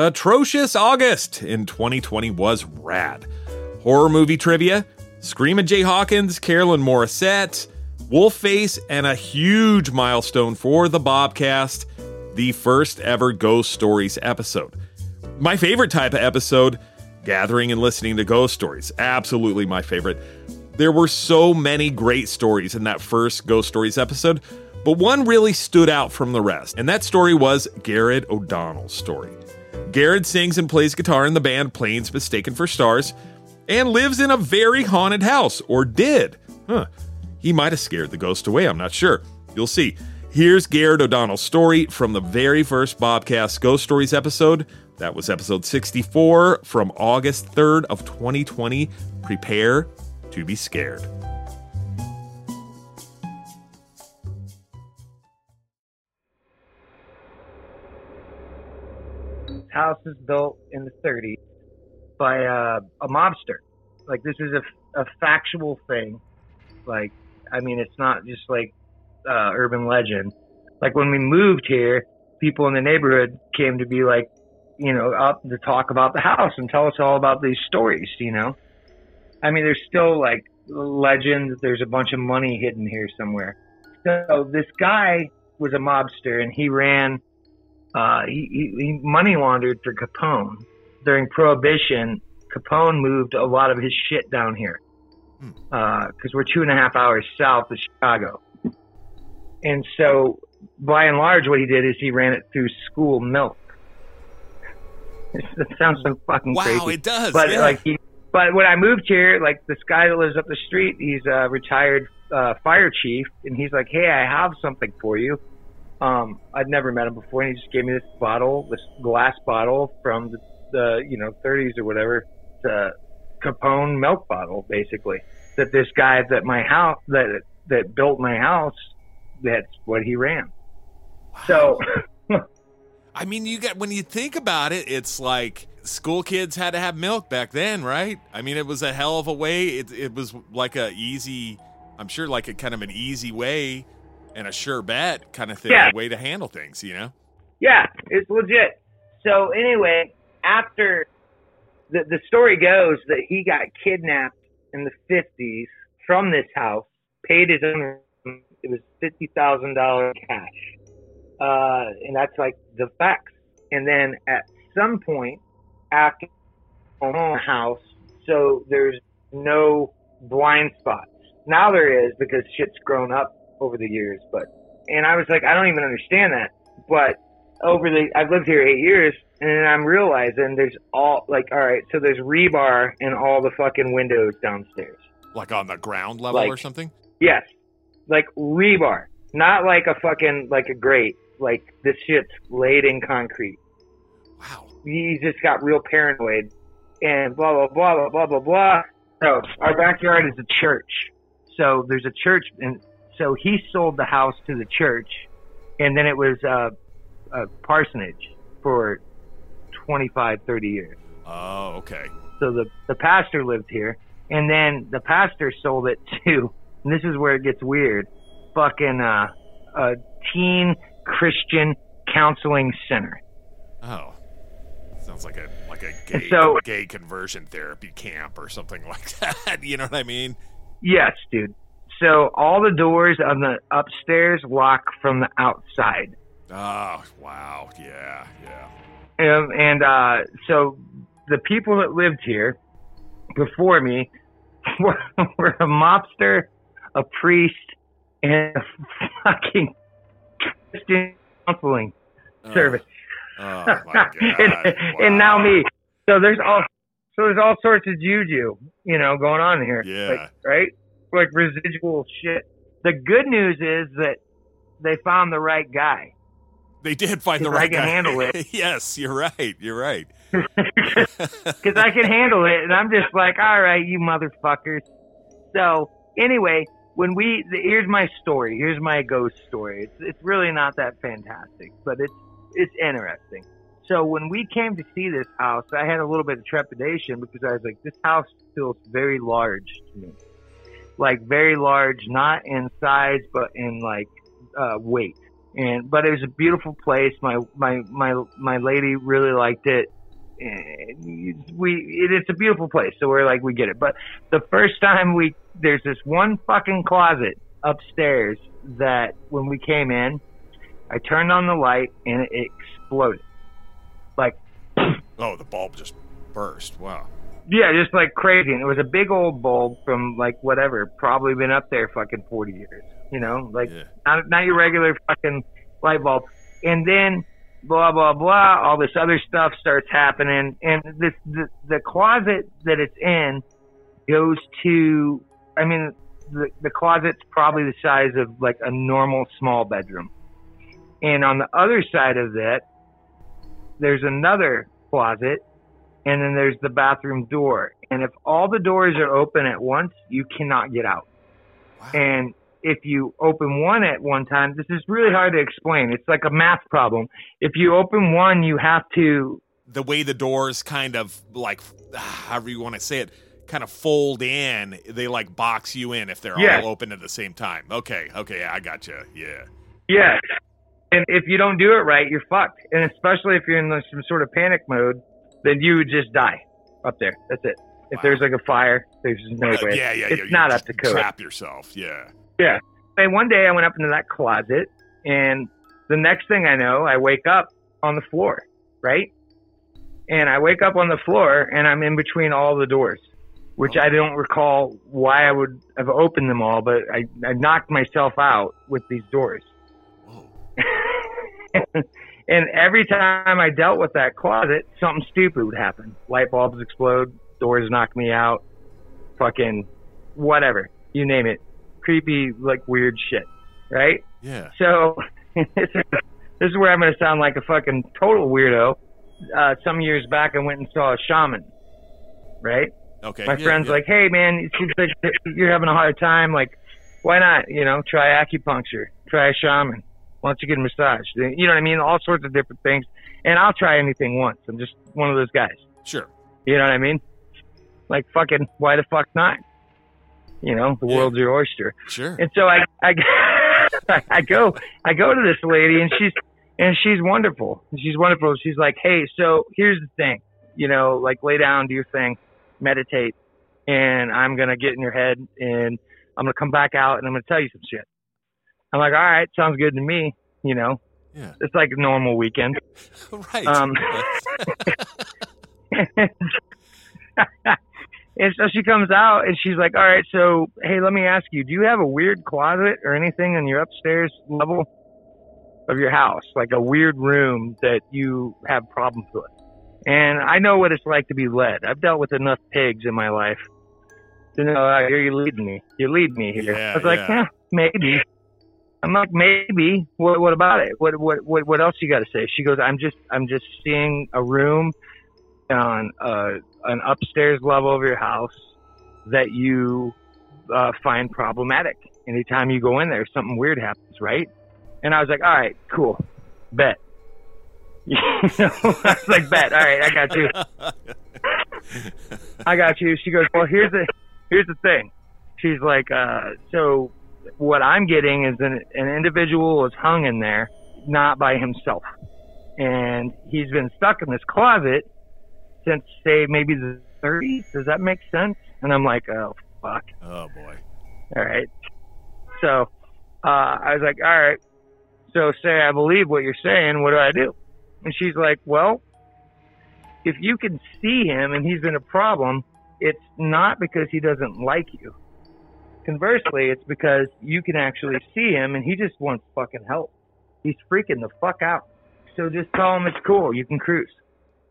Atrocious August in 2020 was rad. Horror movie trivia, Screamin' Jay Hawkins, Carolyn Morissette, Wolfface, and a huge milestone for the Bobcast, the first ever Ghost Stories episode. My favorite type of episode, gathering and listening to ghost stories. Absolutely my favorite. There were so many great stories in that first Ghost Stories episode, but one really stood out from the rest, and that story was Gared O'Donnell's story. Gared sings and plays guitar in the band Planes Mistaken for Stars and lives in a very haunted house, or did. Huh. He might have scared the ghost away, I'm not sure. You'll see. Here's Gared O'Donnell's story from the very first Bobcast Ghost Stories episode. That was episode 64 from August 3rd of 2020. Prepare to be scared.
House was built in the 30s by a, a mobster. Like this is a, a factual thing. Like, I mean, it's not just like uh, urban legend. Like when we moved here, people in the neighborhood came to be like, you know, up to talk about the house and tell us all about these stories. You know, I mean, there's still like legends. There's a bunch of money hidden here somewhere. So this guy was a mobster and he ran uh, he, he, money laundered for Capone. During Prohibition, Capone moved a lot of his shit down here because we're two and a half hours south of Chicago. And so, by and large, what he did is he ran it through school milk. (laughs) That sounds so fucking
Wow,
crazy.
Wow, it does,
But
yeah.
like, he, but when I moved here, like this guy that lives up the street, he's a retired uh, fire chief, and he's like, "Hey, I have something for you." Um, I'd never met him before, and he just gave me this bottle, this glass bottle from the, the you know 30s or whatever, the Capone milk bottle, basically. That this guy that my house that that built my house, that's what he ran. So (laughs)
I mean, you get when you think about it, it's like school kids had to have milk back then, right? I mean, it was a hell of a way. It it was like a easy, I'm sure, like a kind of an easy way and a sure bet kind of thing,
Yeah.
way to handle things. You know?
Yeah, it's legit. So anyway, after the the story goes that he got kidnapped in the fifties from this house, paid his own. It was fifty thousand dollars cash, uh, and that's like the facts. And then at some point after own house, so there's no blind spots. Now there is because shit's grown up over the years. But and I was like, I don't even understand that. But over the I've lived here eight years and I'm realizing there's all like all right, so there's rebar in all the fucking windows downstairs.
Like on the ground level
Like-
or something?
Yes. Like rebar. Not like a fucking like a grate. Like this shit's laid in concrete.
Wow.
He just got real paranoid and blah blah blah blah blah blah blah. So our backyard is a church. So there's a church and so he sold the house to the church and then it was uh, a parsonage for 25 30 years.
Oh, okay.
So the the pastor lived here, and then the pastor sold it (laughs) to. And this is where it gets weird. Fucking uh, a teen Christian counseling center.
Oh. Sounds like a like a gay
So-
gay conversion therapy camp or something like (laughs) that. You know what I mean?
Yes, dude. So all the doors on the upstairs lock from the outside.
Oh, wow. Yeah, yeah.
Um, and uh, so the people that lived here before me (laughs) were, were a mobster, a priest, and a fucking Christian counseling
Oh,
service.
Oh (laughs) my god.
and, and now me. So there's all so there's all sorts of juju, you know, going on here.
Yeah.
Like, right? Like residual shit. The good news is that they found the right guy.
They did find the
Because I
right
can
guy.
handle it. (laughs)
yes, you're right. You're right. (laughs) (laughs)
because I can handle it, and I'm just like, all right, you motherfuckers. So anyway, when we the, here's my story. Here's my ghost story. It's it's really not that fantastic, but it's it's interesting. So when we came to see this house, I had a little bit of trepidation because I was like, this house feels very large to me, like very large, not in size but in like uh, weight. And but it was a beautiful place. My my my my lady really liked it and we it, it's a beautiful place so we're like we get it but the first time we there's this one fucking closet upstairs that when we came in i turned on the light and it exploded like
Oh, the bulb just burst. Wow.
Yeah just like crazy and it was a big old bulb from like whatever probably been up there fucking 40 years you know like
Yeah.
not, not your regular fucking light bulb. And then blah blah blah, all this other stuff starts happening, and this the, the closet that it's in goes to. I mean, the the closet's probably the size of like a normal small bedroom, and on the other side of that, there's another closet. And then there's the bathroom door. And if all the doors are open at once, you cannot get out.
Wow.
And if you open one at one time, this is really hard to explain. It's like a math problem. If you open one, you have to,
the way the doors kind of like (sighs) however you want to say it kind of fold in they like box you in if they're
Yeah.
all open at the same time okay okay i got you yeah
yeah. And if you don't do it right, you're fucked. And especially if you're in some sort of panic mode, then you would just die up there. That's it. If
Wow.
there's like a fire, there's no
Uh,
way.
yeah yeah
it's
yeah, you
not up to code.
trap yourself yeah
Yeah. And one day I went up into that closet, and the next thing I know, I wake up on the floor, right? And I wake up on the floor, and I'm in between all the doors, which I don't recall why I would have opened them all, but I, I knocked myself out with these doors.
Whoa. (laughs)
and every time I dealt with that closet, something stupid would happen. Light bulbs explode, doors knock me out, fucking whatever, you name it. Creepy, like weird shit, right?
yeah
So (laughs) this is, where I'm going to sound like a fucking total weirdo. Uh, some years back, I went and saw a shaman, right?
okay
My
yeah,
friend's
yeah.
like, "Hey, man, it seems like you're having a hard time. Like, why not? You know, try acupuncture, try a shaman. Why don't you get a massage? You know what I mean? All sorts of different things. And I'll try anything once. I'm just one of those guys.
Sure.
You know what I mean? Like fucking, why the fuck not? You know, the
Yeah.
world's your oyster.
Sure.
And so I, I, (laughs) I go, I go to this lady, and she's, and she's wonderful. She's wonderful. She's like, hey, so here's the thing, you know, like lay down, do your thing, meditate, and I'm gonna get in your head, and I'm gonna come back out, and I'm gonna tell you some shit. I'm like, all right, sounds good to me. You know,
Yeah.
it's like a normal weekend. (laughs)
right.
Um, (laughs) (laughs) and so she comes out and she's like, "All right, so hey, let me ask you, do you have a weird closet or anything in your upstairs level of your house, like a weird room that you have problems with?" And I know what it's like to be led. I've dealt with enough pigs in my life to know uh, you're leading me. You lead me here.
Yeah,
I was like,
yeah,
maybe. I'm like, maybe. What, what about it? What, what, what, what else you got to say? She goes, I'm just, I'm just seeing a room on uh, an upstairs level of your house that you uh, find problematic. Anytime you go in there, something weird happens, right? And I was like, all right, cool, bet. (laughs) You know, (laughs) I was like, bet. All right, I got you. (laughs) I got you. She goes, well, here's the here's the thing. She's like, uh, so what I'm getting is an an individual is hung in there, not by himself, and he's been stuck in this closet since say maybe the 30s. Does that make sense? And I'm like, oh fuck.
oh boy.
All right. So uh, I was like, all right. So say I believe what you're saying. What do I do? And she's like, well, if you can see him and he's been a problem, it's not because he doesn't like you. Conversely, it's because you can actually see him and he just wants fucking help. He's freaking the fuck out. So just tell him it's cool. You can cruise.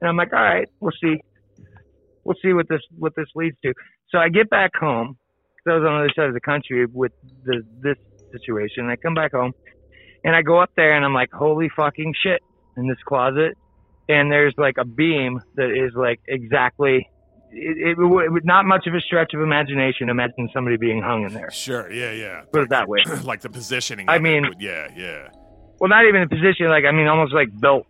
And I'm like, all right, we'll see. We'll see what this what this leads to. So I get back home. 'cause I was on the other side of the country with the this situation. I come back home and I go up there and I'm like, holy fucking shit in this closet. And there's like a beam that is like exactly, it, it, would- it would not much of a stretch of imagination. Imagine somebody being hung in there.
Sure. Yeah. Yeah.
Put it that way. (coughs)
like the positioning.
I mean-
would- yeah. Yeah.
Well, not even a position like, I mean, almost like built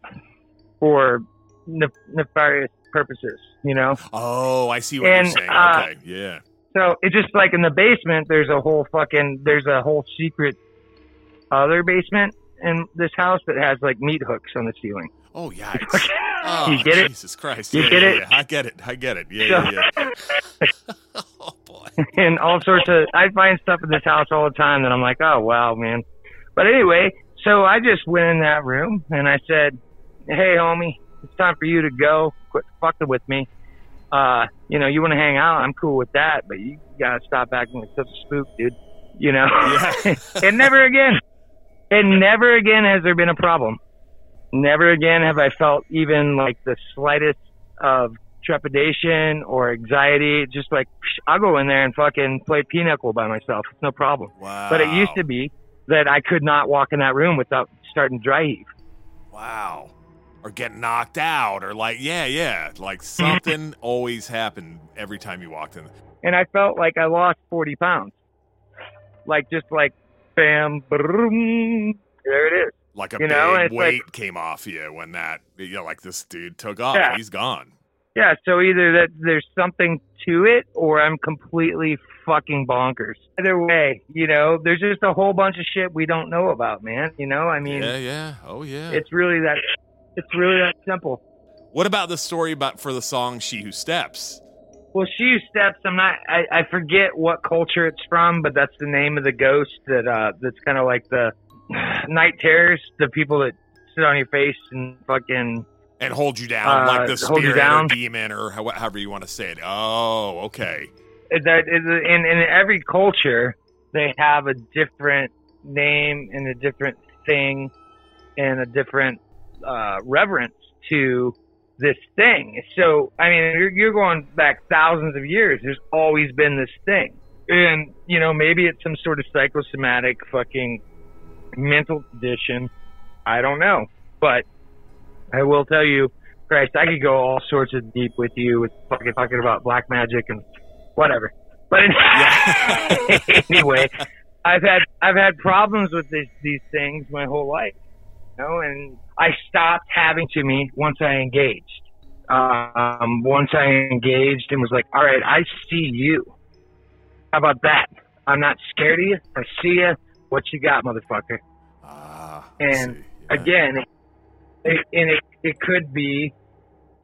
for nef- nefarious purposes, you know?
Oh, I see what
And,
you're saying.
uh,
okay. Yeah.
So it's just like in the basement, there's a whole fucking, there's a whole secret other basement in this house that has like meat hooks on the ceiling.
Oh, yikes. (laughs) Oh,
You get it?
Jesus Christ.
You
yeah,
get
yeah,
it?
yeah. I get it. I get it. Yeah. Yeah. yeah. (laughs) (laughs) oh boy.
and all sorts of I find stuff in this house all the time that I'm like, oh wow, man. But anyway, so I just went in that room and I said, Hey homie, it's time for you to go. Quit fucking with me. Uh, you know, you wanna hang out, I'm cool with that, but you gotta stop acting like such a spook, dude. You know?
Yeah.
and never again. And never again has there been a problem. Never again have I felt even like the slightest of trepidation or anxiety. Just like psh, I'll go in there and fucking play pinochle by myself. It's no problem.
Wow.
But it used to be that I could not walk in that room without starting to dry heave.
Wow. Or get knocked out, or like, yeah, yeah, like something (laughs) always happened every time you walked in.
And I felt like I lost 40 pounds. Like just like bam, boom, there it is.
Like a
You know,
big
it's like-
weight came off you when that, you know, like this dude took off.
Yeah.
He's gone.
Yeah, so either that there's something to it or I'm completely fucking bonkers. Either way, you know, there's just a whole bunch of shit we don't know about, man. You know, I mean,
yeah, yeah. Oh, yeah.
it's really that it's really that simple.
what about the story about for the song "She Who Steps"?
Well, she Who steps. I'm not. I, I forget what culture it's from, but that's the name of the ghost that uh that's kind of like the night terrors, the people that sit on your face and fucking
and hold you down
Uh,
like the spirit or demon or how- however you want to say it. Oh, okay.
that is in in every culture they have a different name and a different thing and a different uh, reverence to this thing. So I mean, you're, you're going back thousands of years. There's always been this thing, and you know maybe it's some sort of psychosomatic fucking mental condition. I don't know, but I will tell you, Christ, I could go all sorts of deep with you with fucking talking about black magic and whatever. But (laughs) (laughs) anyway, I've had I've had problems with these these things my whole life, you know, and I stopped having to me once I engaged. um, once I engaged and was like, all right, I see you. How about that? I'm not scared of you. I see you. What you got, motherfucker?
Ah,
And.
Yeah.
again, it, and it, it could be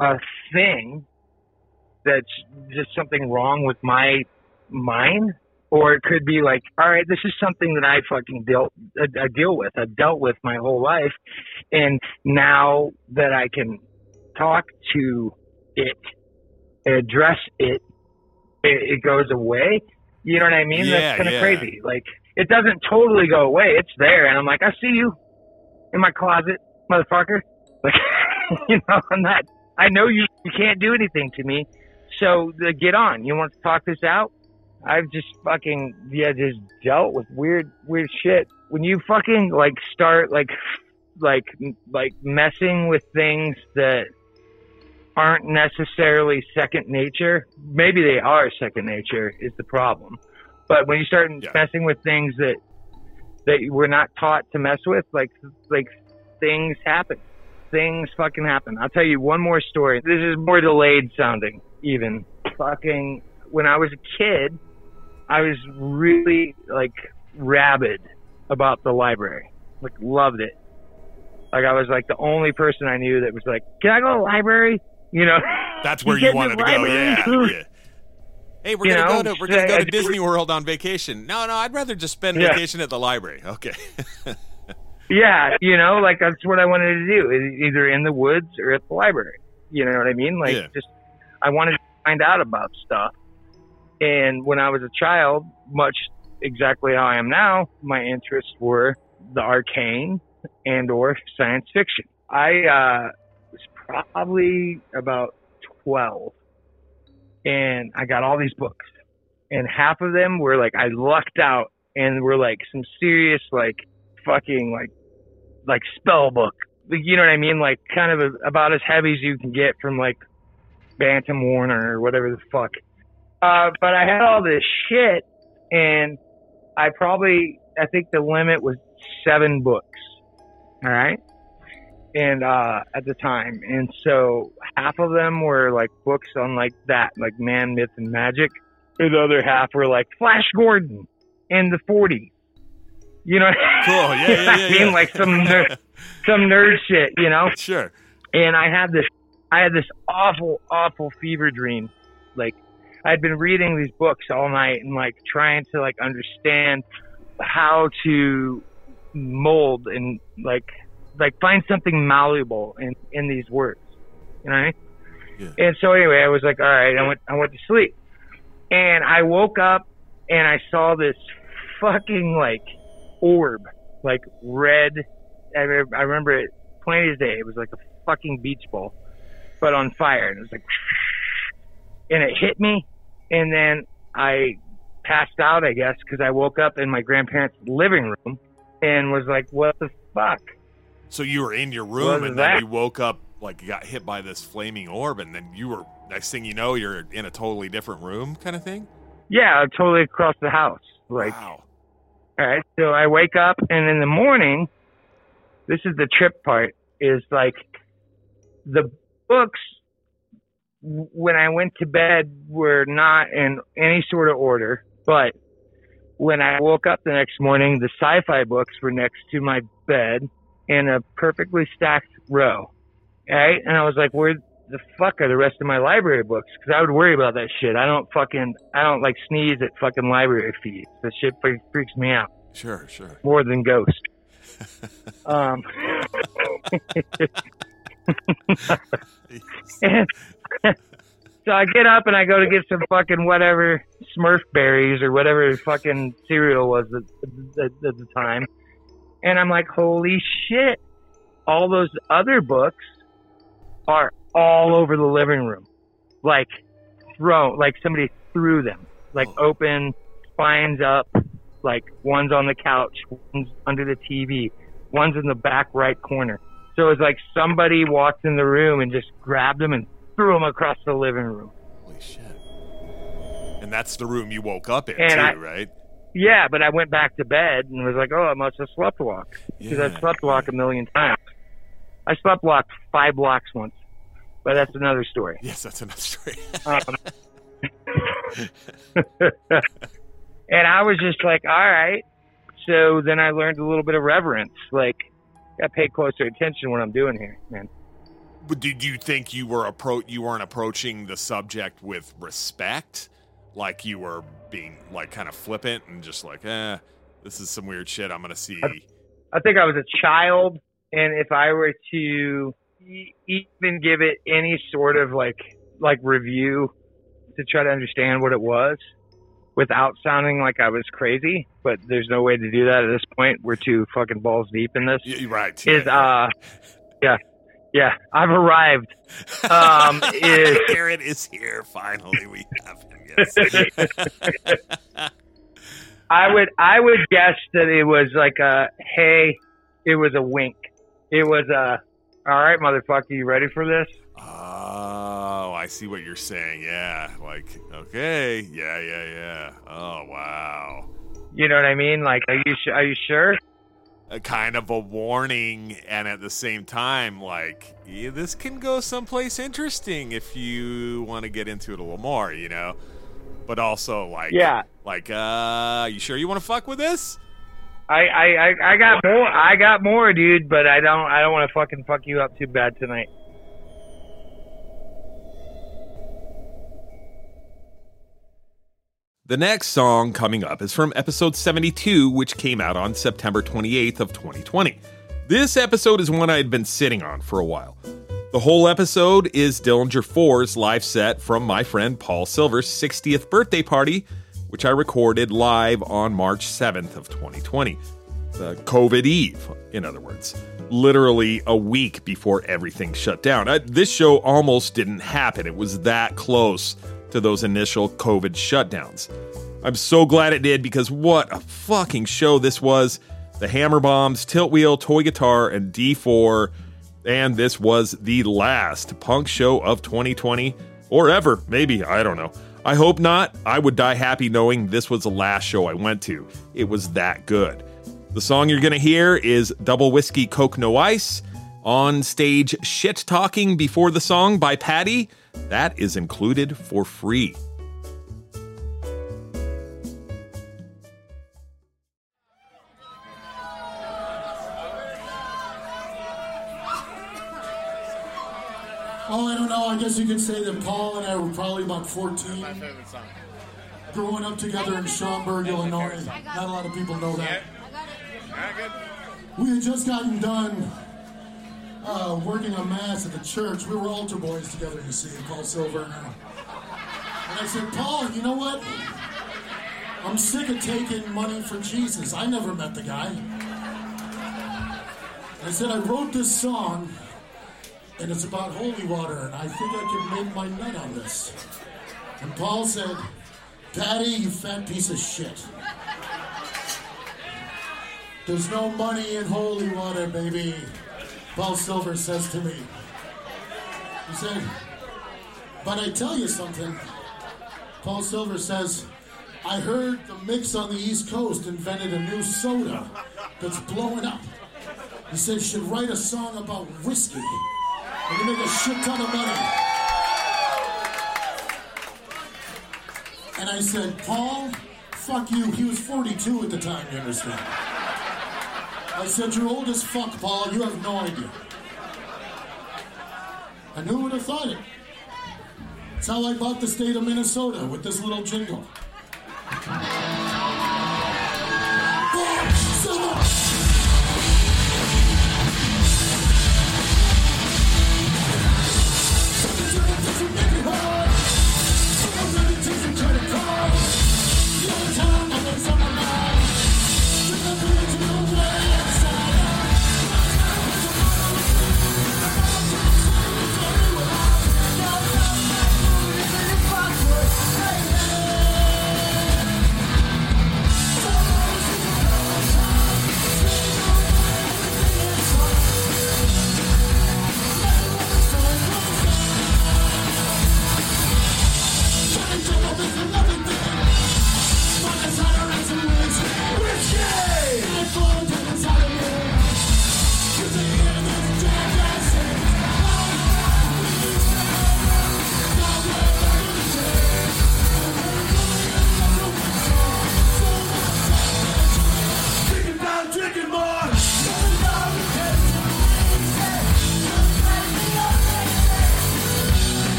a thing that's just something wrong with my mind, or it could be like, all right, this is something that I fucking dealt, I, I deal with. I've dealt with my whole life, and now that I can talk to it, address it, it, it goes away. You know what I mean?
Yeah,
That's kind of
yeah.
crazy. Like it doesn't totally go away. It's there, and I'm like, I see you in my closet, motherfucker. (laughs) Like, you know, I'm not. I know you. You can't do anything to me. So get on. You want to talk this out? I've just fucking yeah, just dealt with weird, weird shit. When you fucking like start like, (laughs) like, like messing with things that aren't necessarily second nature. Maybe they are second nature is the problem. But when you start
Yeah.
messing with things that that we're not taught to mess with, like like things happen. Things fucking happen. I'll tell you one more story. This is more delayed sounding, even. Fucking when I was a kid, I was really like rabid about the library. Like loved it. Like I was like the only person I knew that was like, "Can I go to the library?" You know.
That's (laughs) where you wanted to go. Yeah, yeah. Hey, we're gonna
know,
go to we're gonna go to Disney World on vacation. No, no, I'd rather just spend
Yeah.
vacation at the library. Okay. (laughs)
Yeah, you know, like that's what I wanted to do, either in the woods or at the library. You know what I mean? Like,
Yeah.
just I wanted to find out about stuff. And when I was a child, much exactly how I am now, my interests were the arcane and or science fiction. I uh, was probably about twelve, and I got all these books, and half of them were like I lucked out and were like some serious like fucking like like spell book. You know what I mean? Like kind of a, about as heavy as you can get from like Bantam Warner or whatever the fuck. Uh, but I had all this shit, and I probably I think the limit was seven books. All right. And uh, at the time, and so half of them were like books on like that, like man, myth, and magic. And the other half were like Flash Gordon in the 40s. You know,
Cool. Yeah, (laughs) yeah,
I mean,
yeah.
like some nerd, some nerd shit, you know.
Sure.
And I had this, I had this awful, awful fever dream. Like, I'd been reading these books all night and like trying to like understand how to mold and like, like find something malleable in in these words. You know what I mean?
Yeah.
And so anyway, I was like, all right, I went, I went to sleep, and I woke up and I saw this fucking like orb, like red. I, re- I remember it plain as day. It was like a fucking beach ball, but on fire, and it was like, (laughs) and it hit me, and then I passed out, I guess, because I woke up in my grandparents' living room and was like, what the fuck?
So you were in your room and then
that?
you woke up like you got hit by this flaming orb and then you were next thing you know you're in a totally different room kind of thing?
Yeah, totally across the house. Like,
wow.
All right. So I wake up, and in the morning, this is the trip part. Is like the books when I went to bed were not in any sort of order, but when I woke up the next morning, the sci-fi books were next to my bed in a perfectly stacked row. Right? And I was like, where the fuck are the rest of my library books? Because I would worry about that shit. I don't fucking, I don't like sneeze at fucking library fees. That shit freaks me out
Sure, sure.
more than Ghost. (laughs) um, and (laughs) so I get up and I go to get some fucking whatever Smurf berries or whatever fucking cereal was at, at, at the time, and I'm like, holy shit! All those other books are all over the living room, like thrown, like somebody threw them, like oh. open, spines up, like one's on the couch, one's under the TV, one's in the back right corner. So it's like somebody walked in the room and just grabbed them and threw them across the living room.
Holy shit. And that's the room you woke up in
And
too,
I-
right?
Yeah, but I went back to bed and was like, oh, I must have slept walk because
Yeah,
I've slept walk a million times. I slept walk five blocks once. but that's another story.
Yes, that's another story. (laughs)
Um, (laughs) and I was just like, all right. So then I learned a little bit of reverence. Like, I pay closer attention when I'm doing here, man.
But did you think you were appro- you weren't approaching the subject with respect? Like you were being like kind of flippant and just like, eh, this is some weird shit I'm gonna see.
I think I was a child, and if I were to e- even give it any sort of like like review to try to understand what it was without sounding like I was crazy, but there's no way to do that at this point. We're too fucking balls deep in this.
Y- right.
Is uh, (laughs) yeah, yeah. I've arrived. (laughs) Um, is (laughs)
Gared is here. Finally, we have him. Yes. (laughs)
I would I would guess that it was like a hey, it was a wink. It was a all right, motherfucker, you ready for this?
oh, I see what you're saying. Yeah. Like, okay. Yeah, yeah, yeah. Oh, wow.
You know what I mean? Like, are you are you sure?
A kind of a warning and at the same time like yeah, this can go someplace interesting if you want to get into it a little more you know but also like
Yeah.
like uh you sure you want to fuck with this
I, I, I, I got more. I got more, dude. But I don't. I don't want to fucking fuck you up too bad tonight.
The next song coming up is from episode 72 which came out on september 28th of 2020 this episode is one i had been sitting on for a while. The whole episode is dillinger 4's live set from my friend paul silver's 60th birthday party which i recorded live on march 7th of 2020 the covid eve in other words. Literally a week before everything shut down. Uh, this show almost didn't happen. It was that close to those initial COVID shutdowns. I'm so glad it did because what a fucking show this was. The Hammer Bombs, Tilt Wheel, Toy Guitar, and D4. And this was the last punk show of 2020 or ever, maybe. I don't know. I hope not. I would die happy knowing this was the last show I went to. It was that good. The song you're going to hear is Double Whiskey Coke No Ice. On stage, shit talking before the song by Paddy. That is included for free.
Oh, I don't know. I guess you could say that Paul and I were probably about 14. Growing up together in Schaumburg, Illinois. Not a lot of people know that. We had just gotten done uh, working on Mass at the church. We were altar boys together, you see, Paul Silver and I. And I said, Paul, you know what? I'm sick of taking money for Jesus. I never met the guy. I said, I wrote this song and it's about holy water, and I think I can make my nut on this. And Paul said, Daddy, you fat piece of shit. There's no money in holy water, baby. Paul Silver says to me. He said, but I tell you something. Paul Silver says, I heard the mix on the East Coast invented a new soda that's blowing up. He said, should write a song about whiskey. And you make a shit ton of money. And I said, Paul, fuck you. He was 42 at the time, you understand? I said, you're old as fuck, Paul. You have no idea. And who would have thought it? It's how I bought the state of Minnesota with this little jingle.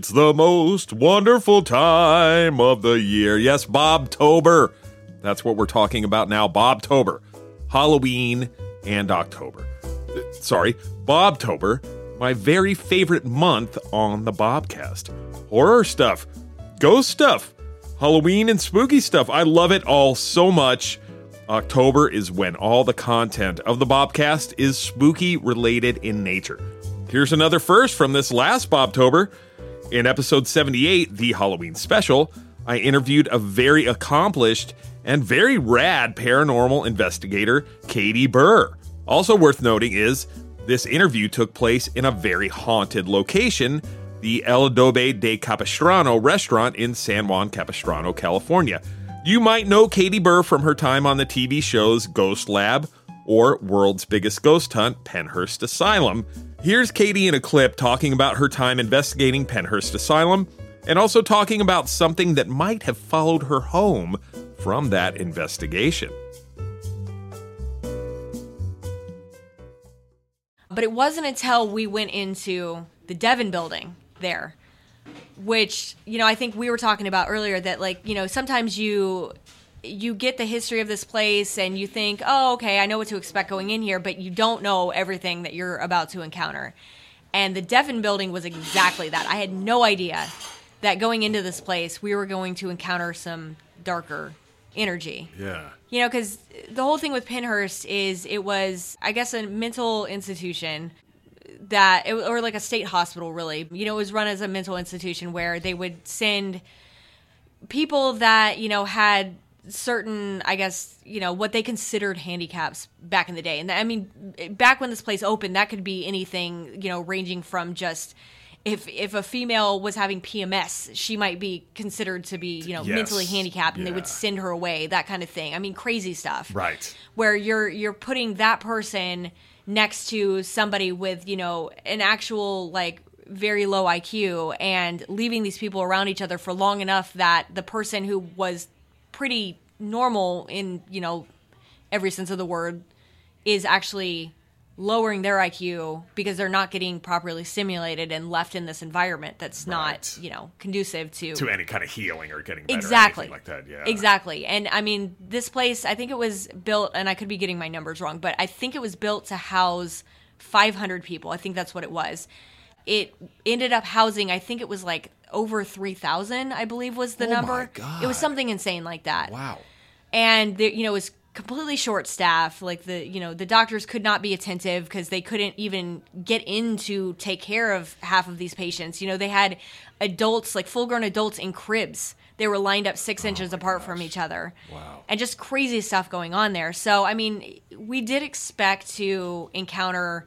It's the most wonderful time of the year. Yes, Bobtober. That's what we're talking about now. Bobtober. Halloween and October. Uh, Sorry, Bobtober, my very favorite month on the Bobcast. Horror stuff, ghost stuff, Halloween and spooky stuff. I love it all so much. October is when all the content of the Bobcast is spooky related in nature. Here's another first from this last Bobtober. In episode 78, the Halloween special, I interviewed a very accomplished and very rad paranormal investigator, Katie Burr. Also worth noting is this interview took place in a very haunted location, the El Adobe de Capistrano restaurant in San Juan Capistrano, California. You might know Katie Burr from her time on the TV shows Ghost Lab or World's Biggest Ghost Hunt, Pennhurst Asylum. Here's Katie in a clip talking about her time investigating Pennhurst Asylum and also talking about something that might have followed her home from that investigation.
But it wasn't until we went into the Devon building there, which, you know, I think we were talking about earlier that like, you know, sometimes you you get the history of this place and you think, "Oh, okay, I know what to expect going in here," but you don't know everything that you're about to encounter. And the Devon building was exactly that. I had no idea that going into this place, we were going to encounter some darker energy.
Yeah.
You know, because the whole thing with Pennhurst is it was, I guess, a mental institution that, it, or like a state hospital, really. You know, it was run as a mental institution where they would send people that, you know, had certain, I guess, you know, what they considered handicaps back in the day. And I mean, back when this place opened, that could be anything, you know, ranging from just. If, if a female was having PMS, she might be considered to be, you know,
Yes.
mentally handicapped, and they would send her away, that kind of thing. I mean, crazy stuff
Right.
where you're you're putting that person next to somebody with you know an actual like very low IQ and leaving these people around each other for long enough that the person who was pretty normal in you know every sense of the word is actually lowering their IQ because they're not getting properly stimulated and left in this environment that's not you know conducive to
To any kind of healing or getting better
exactly
or like that. Yeah.
exactly and i mean this place i think it was built and i could be getting my numbers wrong but i think it was built to house 500 people i think that's what it was it ended up housing i think it was like over 3000 i believe was the
Oh my
number.
God.
it was something insane like that.
Wow.
and the, you know it was completely short staff. Like the you know the doctors could not be attentive because they couldn't even get in to take care of half of these patients. You know they had adults like full grown adults in cribs. They were lined up six inches apart from each other.
Wow.
and just crazy stuff going on there. So i mean we did expect to encounter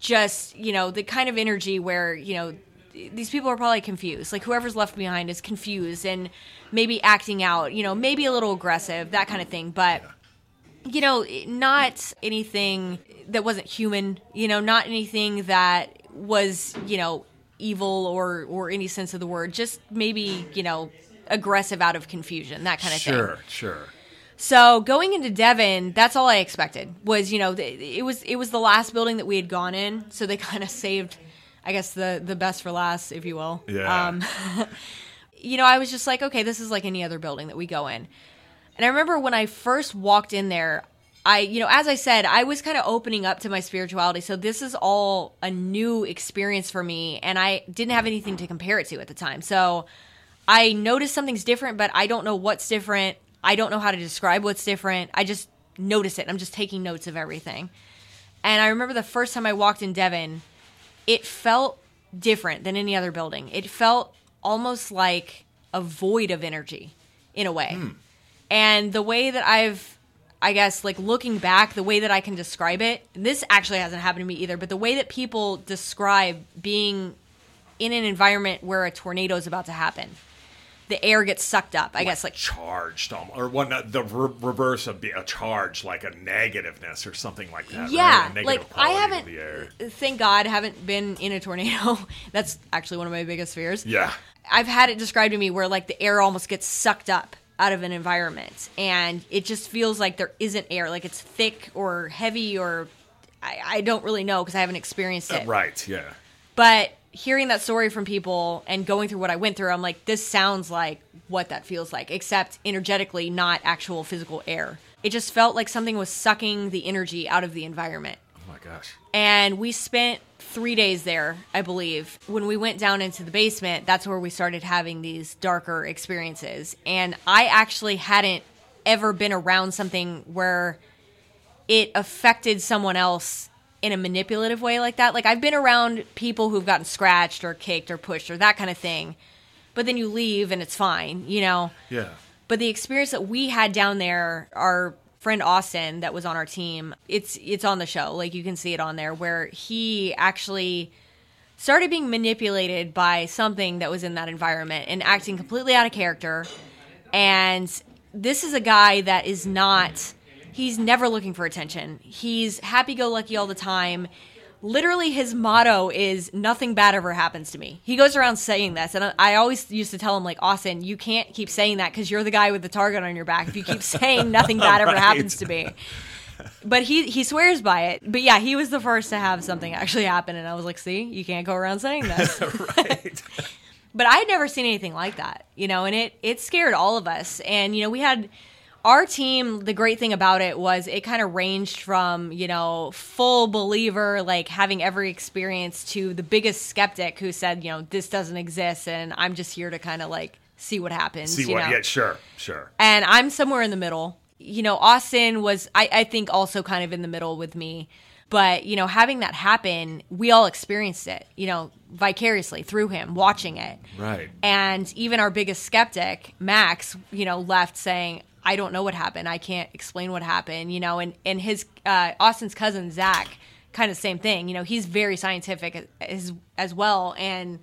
just you know the kind of energy where you know these people are probably confused like whoever's left behind is confused and maybe acting out you know maybe a little aggressive that kind of thing but you know not anything that wasn't human you know not anything that was you know evil or or any sense of the word just maybe you know aggressive out of confusion that kind of thing
Sure, sure.
so going into Devon, that's all I expected. Was you know it was it was the last building that we had gone in, so they (laughs) kind of saved, I guess the the best for last, if you will.
Yeah.
Um, (laughs) you know, I was just like, okay, this is like any other building that we go in. And I remember when I first walked in there, I, you know, as I said, I was kind of opening up to my spirituality. So this is all a new experience for me. And I didn't have anything to compare it to at the time. So I noticed something's different, but I don't know what's different. I don't know how to describe what's different. I just notice it. I'm just taking notes of everything. And I remember the first time I walked in Devon, it felt different than any other building. It felt almost like a void of energy in a way. Hmm. And the way that I've, I guess, like looking back, the way that I can describe it, this actually hasn't happened to me either, but the way that people describe being in an environment where a tornado is about to happen, the air gets sucked up. I guess, like
charged, um, or one the re- reverse of be a charge, like a negativeness or something like that.
Yeah,
negative
like I haven't, thank God, haven't been in a tornado. (laughs) That's actually one of my biggest fears.
Yeah.
I've had it described to me where like the air almost gets sucked up out of an environment, and it just feels like there isn't air, like it's thick or heavy, or I, I don't really know because I haven't experienced it.
Uh, right. Yeah.
But hearing that story from people and going through what I went through, I'm like, this sounds like what that feels like, except energetically, not actual physical air. It just felt like something was sucking the energy out of the environment.
Oh my gosh.
And we spent three days there, I believe. When we went down into the basement, that's where we started having these darker experiences. And I actually hadn't ever been around something where it affected someone else in a manipulative way like that. Like I've been around people who've gotten scratched or kicked or pushed or that kind of thing. But then you leave and it's fine, you know?
Yeah.
But the experience that we had down there, our friend Austin that was on our team, it's it's on the show. Like you can see it on there where he actually started being manipulated by something that was in that environment and acting completely out of character. And this is a guy that is not he's never looking for attention. He's happy go lucky all the time. Literally, his motto is "Nothing bad ever happens to me." He goes around saying this, and I- always used to tell him, like, Austin, you can't keep saying that because you're the guy with the target on your back. If you keep (laughs) saying "Nothing bad ever
Right.
happens to me," but he he swears by it. But yeah, he was the first to have something actually happen, and I was like, "See, you can't go around saying this." (laughs) (laughs) right. but I had never seen anything like that, you know, and it it scared all of us. And you know, we had our team. The great thing about it was it kind of ranged from you know full believer, like having every experience, to the biggest skeptic who said, you know, this doesn't exist, and I'm just here to kind of like see what happens.
See
you
what?
know?
Yeah, sure, sure.
and I'm somewhere in the middle. You know, Austin was, I, I think, also kind of in the middle with me. But, you know, having that happen, we all experienced it, you know, vicariously through him, watching it.
Right.
And even our biggest skeptic, Max, you know, left saying, I don't know what happened. I can't explain what happened, you know, and, and his, uh, Austin's cousin, Zach, kind of same thing. You know, he's very scientific as, as well. And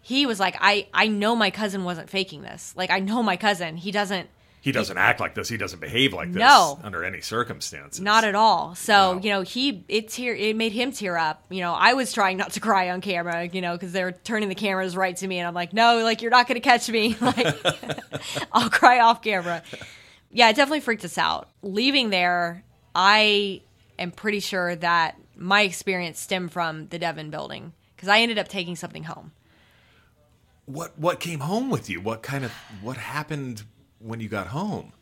he was like, I, I know my cousin wasn't faking this. Like, I know my cousin. He doesn't,
He doesn't act like this. He doesn't behave like this
No.
under any circumstances.
Not at all. So you know, he it tear it made him tear up. You know, I was trying not to cry on camera. You know, because they were turning the cameras right to me, and I'm like, no, like you're not going to catch me. (laughs) Like, (laughs) I'll cry off camera. Yeah, it definitely freaked us out. Leaving there, I am pretty sure that my experience stemmed from the Devon building because I ended up taking something home.
What what came home with you? What kind of what happened when you got home?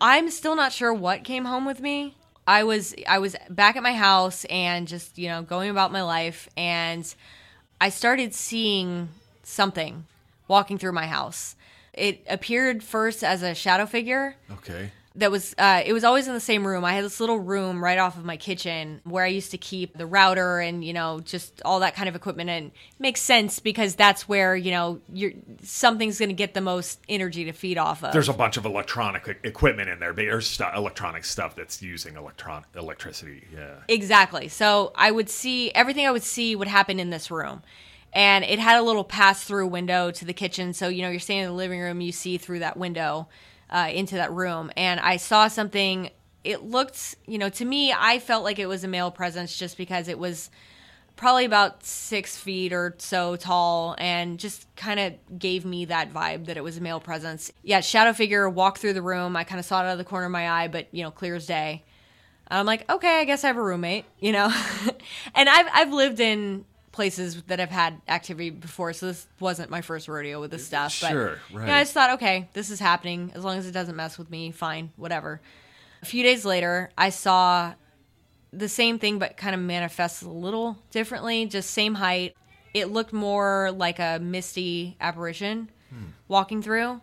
I'm still not sure what came home with me. I was I was back at my house and just, you know, going about my life and I started seeing something walking through my house. It appeared first as a shadow figure
Okay.
that was uh, it was always in the same room. I had this little room right off of my kitchen where I used to keep the router and you know just all that kind of equipment. And it makes sense because that's where you know you're something's going to get the most energy to feed off of.
There's a bunch of electronic equipment in there. but There's stu- electronic stuff that's using electron electricity. Yeah.
Exactly. So I would see everything I would see would happen in this room. And it had a little pass through window to the kitchen. So, you know, you're standing in the living room, you see through that window uh, into that room. And I saw something. It looked, you know, to me, I felt like it was a male presence just because it was probably about six feet or so tall and just kind of gave me that vibe that it was a male presence. Yeah, shadow figure walked through the room. I kind of saw it out of the corner of my eye, but, you know, clear as day. I'm like, okay, I guess I have a roommate, you know. (laughs) and I've I've lived in places that have had activity before, so this wasn't my first rodeo with this stuff. But
Sure,
Yeah,
right.
I just thought, okay, this is happening. As long as it doesn't mess with me, fine, whatever. A few days later, I saw the same thing, but kind of manifests a little differently. Just same height. It looked more like a misty apparition hmm. walking through.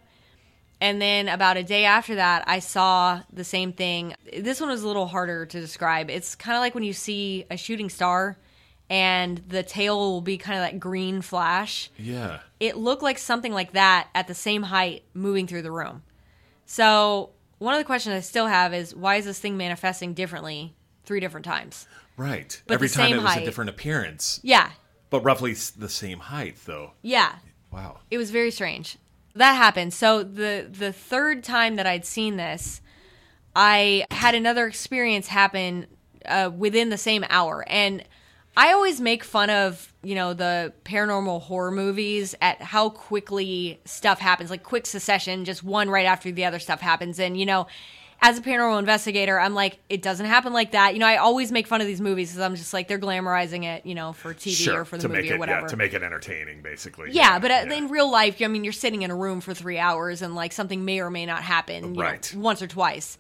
And then about a day after that, I saw the same thing. This one was a little harder to describe. It's kind of like when you see a shooting star and the tail will be kind of that green flash.
Yeah.
It looked like something like that at the same height moving through the room. So, one of the questions I still have is why is this thing manifesting differently three different times?
Right.
But
Every time it was
height.
a different appearance.
Yeah.
But roughly the same height, though.
Yeah.
Wow.
It was very strange. That happened. So the the third time that I'd seen this, I had another experience happen uh, within the same hour, and I always make fun of you know the paranormal horror movies at how quickly stuff happens, like quick succession, just one right after the other stuff happens, and you know. as a paranormal investigator, I'm like, it doesn't happen like that. You know, I always make fun of these movies because I'm just like, they're glamorizing it, you know, for TV
sure
or for the
to
movie
make
or
it
whatever.
yeah to make it entertaining, basically.
Yeah, but uh, in real life, I mean, you're sitting in a room for three hours and like something may or may not happen, you
Right.
know, once or twice.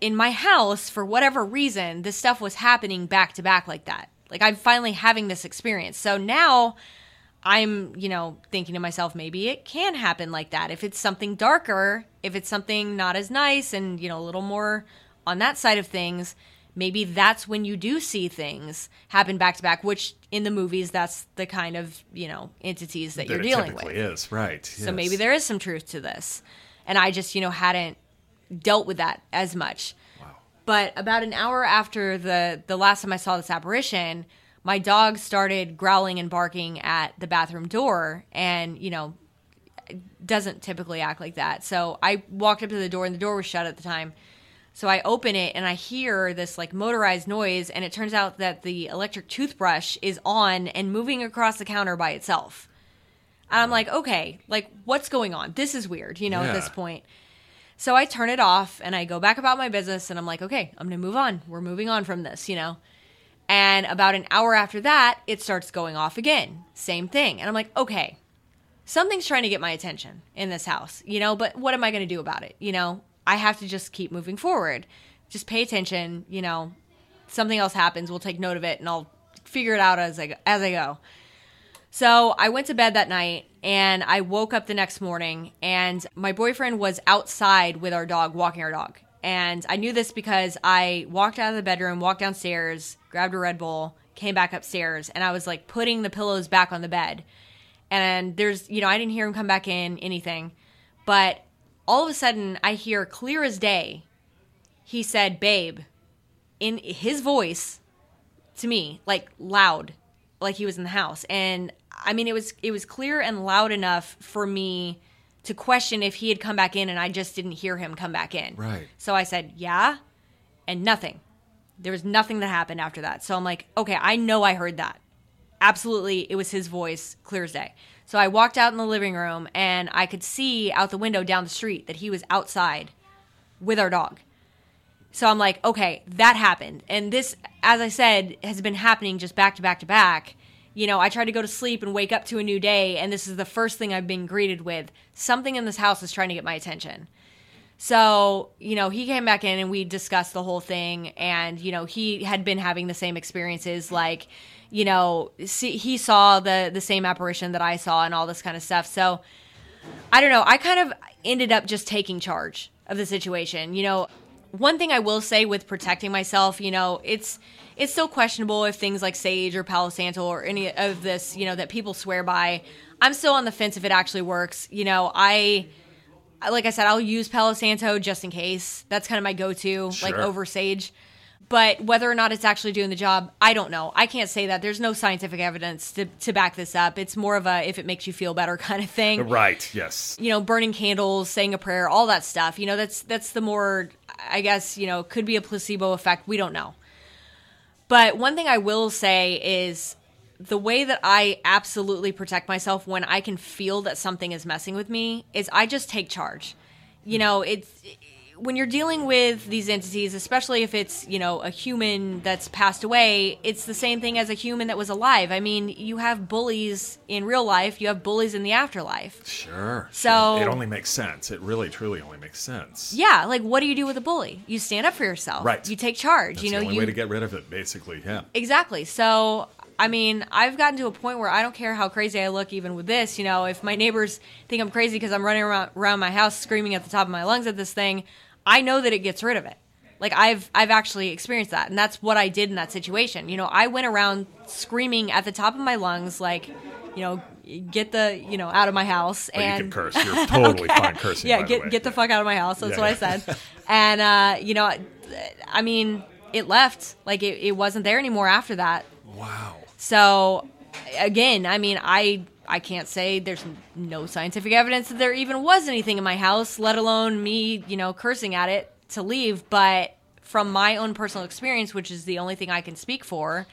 In my house, for whatever reason, this stuff was happening back to back like that. Like I'm finally having this experience. So now I'm, you know, thinking to myself, maybe it can happen like that. If it's something darker, if it's something not as nice and, you know, a little more on that side of things, maybe that's when you do see things happen back to back, which in the movies, that's the kind of, you know, entities that,
That
you're dealing
typically
with.
is right.
So
yes.
maybe there is some truth to this. And I just, you know, hadn't dealt with that as much. But about an hour after the the last time I saw this apparition, my dog started growling and barking at the bathroom door and, you know, doesn't typically act like that. So I walked up to the door and the door was shut at the time. So I open it and I hear this like motorized noise and it turns out that the electric toothbrush is on and moving across the counter by itself. And I'm like, okay, like what's going on? This is weird, you know, at this point. So I turn it off and I go back about my business and I'm like, okay, I'm going to move on. We're moving on from this, you know. And about an hour after that, it starts going off again. Same thing. And I'm like, okay, something's trying to get my attention in this house, you know, but what am I going to do about it? You know, I have to just keep moving forward. Just pay attention, you know. Something else happens, we'll take note of it and I'll figure it out as I as I go. So I went to bed that night and I woke up the next morning and my boyfriend was outside with our dog, walking our dog. And I knew this because I walked out of the bedroom, walked downstairs, grabbed a Red Bull, came back upstairs, and I was like putting the pillows back on the bed. And there's, you know, I didn't hear him come back in, anything. But all of a sudden, I hear clear as day, he said, Babe, in his voice to me, like loud, like he was in the house. And I mean, it was it was clear and loud enough for me to question if he had come back in, and I just didn't hear him come back in.
Right.
So I said, "Yeah," and nothing. There was nothing that happened after that. So I'm like, "Okay, I know I heard that. Absolutely, it was his voice, clear as day." So I walked out in the living room, and I could see out the window down the street that he was outside with our dog. So I'm like, okay, that happened. And this, as I said, has been happening just back to back to back. You know, I try to go to sleep and wake up to a new day, and this is the first thing I've been greeted with. Something in this house is trying to get my attention. So, you know, he came back in and we discussed the whole thing. And, you know, he had been having the same experiences. Like, you know, see, he saw the, the same apparition that I saw and all this kind of stuff. So, I don't know. I kind of ended up just taking charge of the situation. You know, one thing I will say with protecting myself, you know, it's it's still questionable if things like sage or Palo Santo or any of this, you know, that people swear by. I'm still on the fence if it actually works. You know, I like I said, I'll use Palo Santo just in case. That's kind of my go-to, like over sage. But whether or not it's actually doing the job, I don't know. I can't say that. There's no scientific evidence to, to back this up. It's more of a if it makes you feel better (laughs) kind of thing
Right. Yes.
you know, burning candles, saying a prayer, all that stuff. You know, that's that's the more I guess, you know, could be a placebo effect. We don't know. But one thing I will say is the way that I absolutely protect myself when I can feel that something is messing with me is I just take charge. You know, it's when you're dealing with these entities, especially if it's, you know, a human that's passed away, it's the same thing as a human that was alive. I mean, you have bullies in real life, you have bullies in the afterlife.
Sure.
So-
sure. it only makes sense. It really, truly only makes sense.
Yeah, like what do you do with a bully? You stand up for yourself.
Right.
You take charge.
That's
you know,
the only
you
way to get rid of it, basically. Yeah.
Exactly. So, I mean, I've gotten to a point where I don't care how crazy I look, even with this. You know, if my neighbors think I'm crazy because I'm running around, around my house screaming at the top of my lungs at this thing, I know that it gets rid of it. Like I've I've actually experienced that, and that's what I did in that situation. You know, I went around screaming at the top of my lungs, like, you know, get the you know out of my house.
But you
and
can curse. You're (laughs) totally fine cursing,
Yeah,
by the
get get the fuck out of my house. That's
Yeah,
what
yeah.
I said. and uh, you know, I mean, it left. Like it, it wasn't there anymore after that.
Wow.
So again, I mean, I I can't say there's no scientific evidence that there even was anything in my house, let alone me, you know, cursing at it to leave, but from my own personal experience, which is the only thing I can speak for,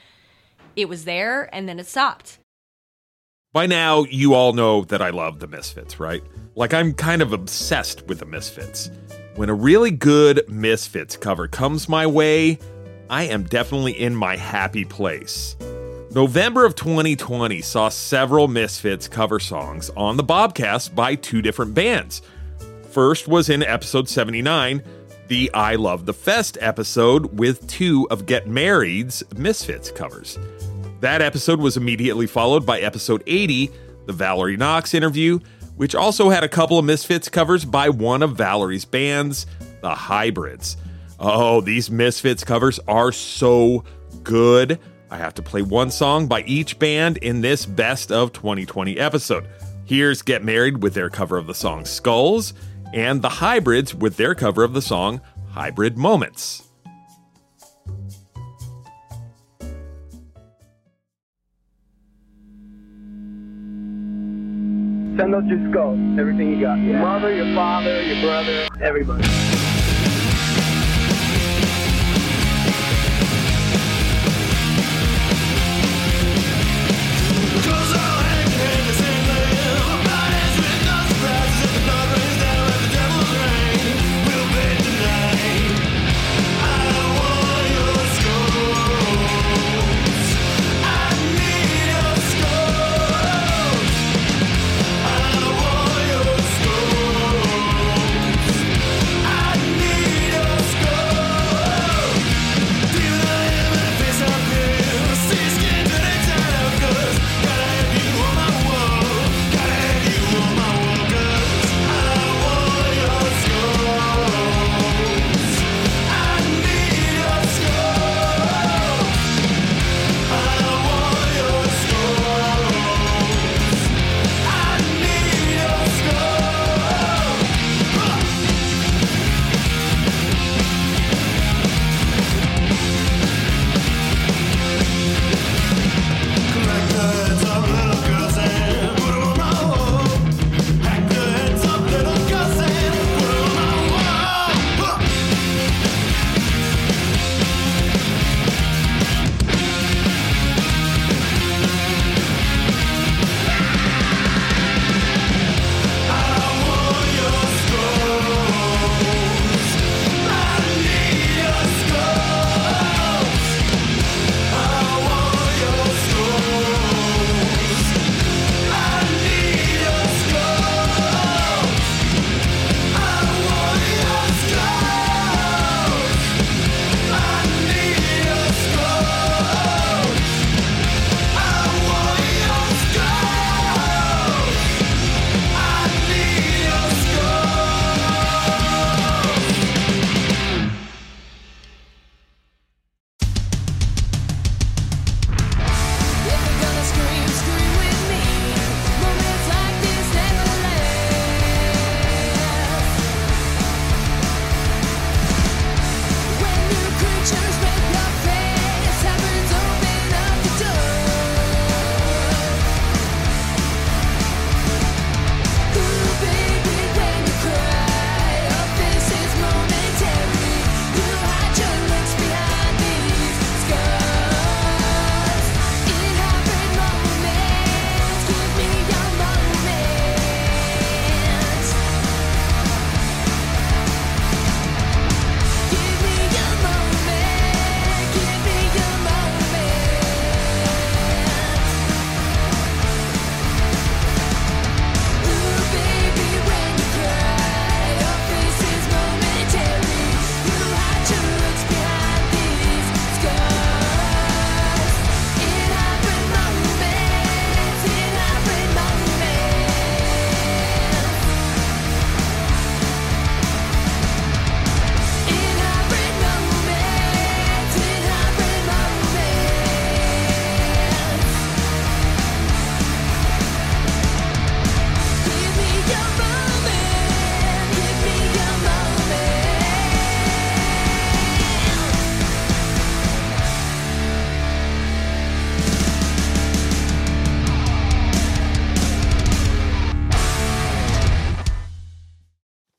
it was there and then it stopped.
By now, you all know that I love the Misfits, right? Like, I'm kind of obsessed with the Misfits. when a really good Misfits cover comes my way, I am definitely in my happy place. November of 2020 saw several Misfits cover songs on the Bobcast by two different bands. First was in episode 79, the I Love the Fest episode with two of Get Married's Misfits covers. That episode was immediately followed by episode 80, the Valerie Knox interview, which also had a couple of Misfits covers by one of Valerie's bands, the Hybrids. Oh, these Misfits covers are so good. I have to play one song by each band in this best of 2020 episode. Here's Get Married with their cover of the song Skulls, and the Hybrids with their cover of the song Hybrid Moments.
Send us your skulls, everything you got. Your mother, your father, your brother, everybody.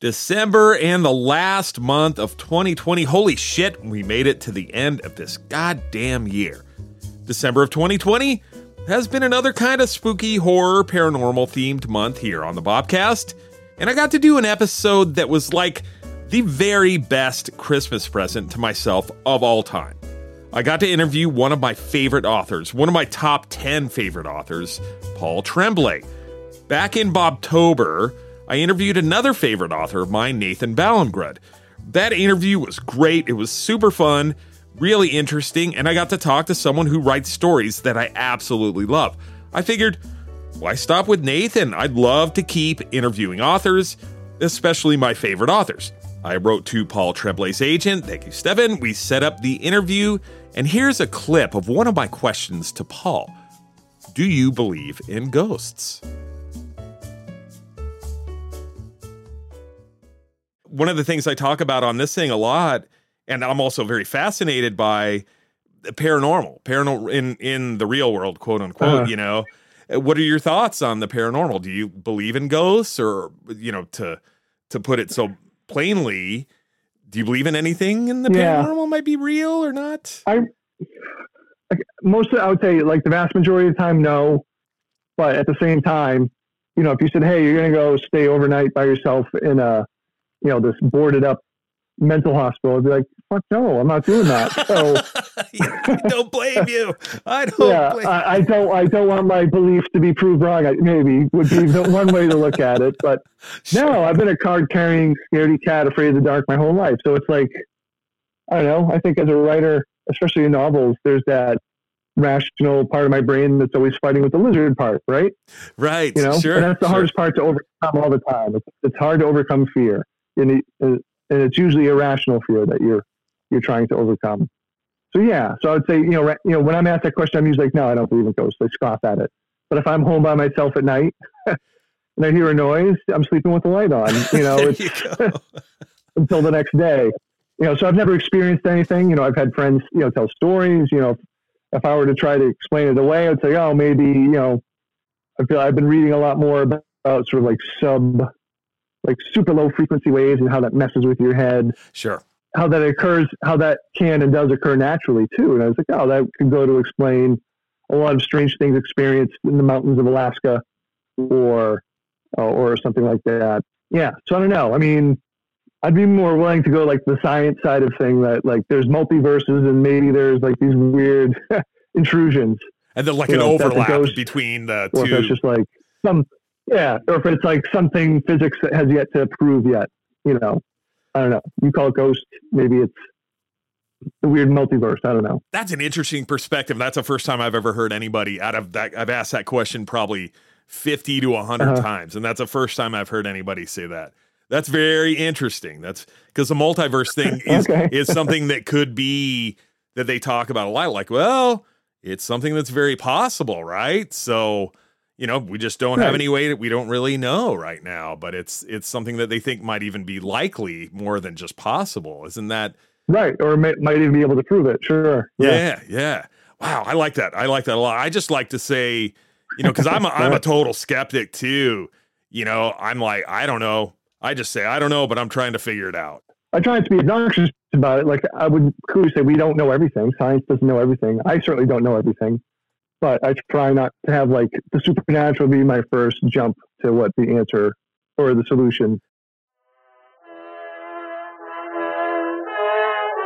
December and the last month of 2020. Holy shit, we made it to the end of this goddamn year. December of 2020 has been another kind of spooky horror paranormal themed month here on the Bobcast. And I got to do an episode that was like the very best Christmas present to myself of all time. I got to interview one of my favorite authors, one of my top 10 favorite authors, Paul Tremblay. Back in Bobtober, I interviewed another favorite author of mine, Nathan Ballingrud. That interview was great. It was super fun, really interesting, and I got to talk to someone who writes stories that I absolutely love. I figured, why stop with Nathan? I'd love to keep interviewing authors, especially my favorite authors. I wrote to Paul Tremblay's agent, thank you, Stephen. We set up the interview, and here's a clip of one of my questions to Paul Do you believe in ghosts? One of the things I talk about on this thing a lot, and I'm also very fascinated by the paranormal, paranormal in in the real world, quote unquote.
Uh-huh.
You know, what are your thoughts on the paranormal? Do you believe in ghosts, or you know, to to put it so plainly, do you believe in anything in the
Yeah.
paranormal might be real or not?
I most I would say like the vast majority of the time, no. But at the same time, you know, if you said, "Hey, you're going to go stay overnight by yourself in a, you know, this boarded up mental hospital," I'd be like, "Fuck no, I'm not doing that." So (laughs)
I don't blame you. I don't
yeah,
blame
I, I don't. I don't want my belief to be proved wrong. I, maybe would be the one way to look at it. But (laughs) no, I've been a card carrying, scaredy cat, afraid of the dark my whole life. So it's like, I don't know. I think as a writer, especially in novels, there's that rational part of my brain that's always fighting with the lizard part, right?
Right.
You know,
Sure.
and that's the
sure.
hardest part to overcome all the time. It's, it's hard to overcome fear, and, it, and it's usually irrational fear that you're you're trying to overcome. So yeah, so I would say you know you know when I'm asked that question, I'm usually like, no, I don't believe in ghosts. I scoff at it. But if I'm home by myself at night (laughs) and I hear a noise, I'm sleeping with the light on. You know, (laughs) it's
you (laughs)
until the next day. You know, so I've never experienced anything. You know, I've had friends, you know, tell stories. You know, if, if I were to try to explain it away, I'd say, oh, maybe, you know, I feel I've been reading a lot more about, about sort of like sub, like super low frequency waves and how that messes with your head,
Sure.
how that occurs, how that can and does occur naturally too. And I was like, oh, that could go to explain a lot of strange things experienced in the mountains of Alaska or, uh, or something like that. Yeah. So I don't know. I mean, I'd be more willing to go like the science side of thing that like there's multiverses and maybe there's like these weird (laughs) intrusions.
And then like
You
an
know, if that's a
overlap between the
Or if
two.
just like some, yeah, or if it's like something physics that has yet to prove yet, you know, I don't know. You call it ghost, maybe it's the weird multiverse. I don't know.
That's an interesting perspective. That's the first time I've ever heard anybody out of that. I've asked that question probably 50 to 100
Uh-huh.
times. And that's the first time I've heard anybody say that. That's very interesting. That's because the multiverse thing (laughs) is,
Okay.
is something that could be that they talk about a lot. Like, well, it's something that's very possible, right? So, you know, we just don't have any way that we don't really know right now, but it's it's something that they think might even be likely more than just possible. Isn't that
Right. Or may, might even be able to prove it. Sure.
yeah, yeah. Wow, I like that. I like that a lot. I just like to say, you know, because I'm a, (laughs) I'm a total skeptic too. You know, I'm like, I don't know. I just say I don't know, but I'm trying to figure it out.
I try not to be obnoxious about it. Like I would clearly say we don't know everything. Science doesn't know everything. I certainly don't know everything. But I try not to have like the supernatural be my first jump to what the answer or the solution.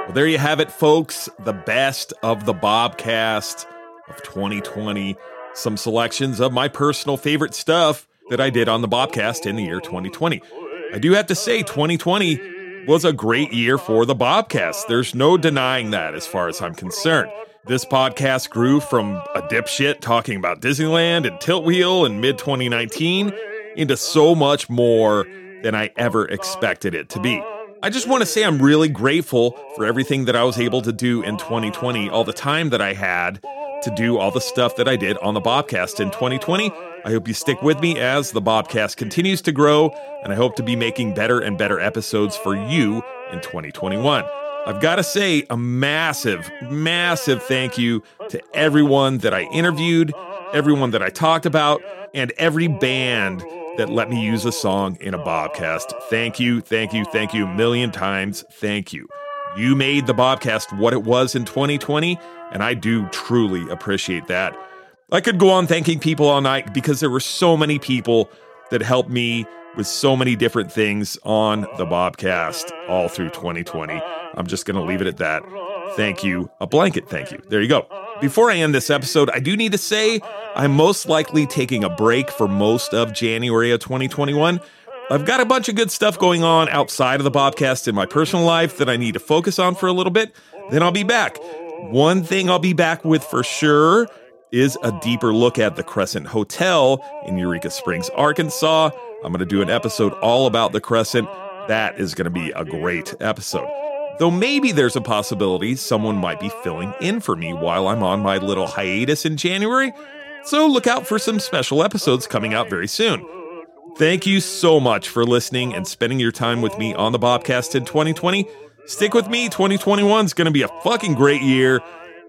Well, there you have it, folks. The best of the Bobcast of 2020. Some selections of my personal favorite stuff that I did on the Bobcast in the year 2020. I do have to say, 2020 was a great year for the Bobcast. There's no denying that as far as I'm concerned. This podcast grew from a dipshit talking about Disneyland and Tilt Wheel in mid 2019 into so much more than I ever expected it to be. I just want to say I'm really grateful for everything that I was able to do in 2020, all the time that I had to do all the stuff that I did on the Bobcast in 2020. I hope you stick with me as the Bobcast continues to grow, and I hope to be making better and better episodes for you in 2021. I've got to say a massive, massive thank you to everyone that I interviewed, everyone that I talked about, and every band that let me use a song in a Bobcast. Thank you, thank you, thank you a million times. Thank you. You made the Bobcast what it was in 2020, and I do truly appreciate that. I could go on thanking people all night because there were so many people that helped me with so many different things on the Bobcast all through 2020. I'm just going to leave it at that. Thank you. A blanket thank you. There you go. Before I end this episode, I do need to say I'm most likely taking a break for most of January of 2021. I've got a bunch of good stuff going on outside of the Bobcast in my personal life that I need to focus on for a little bit. Then I'll be back. One thing I'll be back with for sure is a deeper look at the Crescent Hotel in Eureka Springs, Arkansas. I'm going to do an episode all about the Crescent. That is going to be a great episode. Though maybe there's a possibility someone might be filling in for me while I'm on my little hiatus in January. So look out for some special episodes coming out very soon. Thank you so much for listening and spending your time with me on the Bobcast in 2020. Stick with me, 2021 is going to be a fucking great year.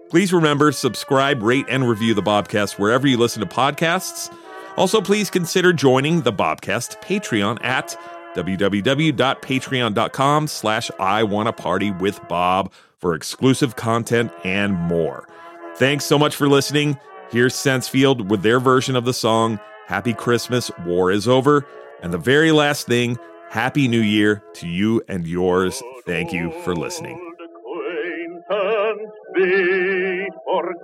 Please remember, subscribe, rate, and review the Bobcast wherever you listen to podcasts. Also, please consider joining the Bobcast Patreon at www.patreon.com slash I wanna party with Bob for exclusive content and more. Thanks so much for listening. Here's Sensefield with their version of the song Happy Christmas, War is Over. And the very last thing, Happy New Year to you and yours. Thank you for listening.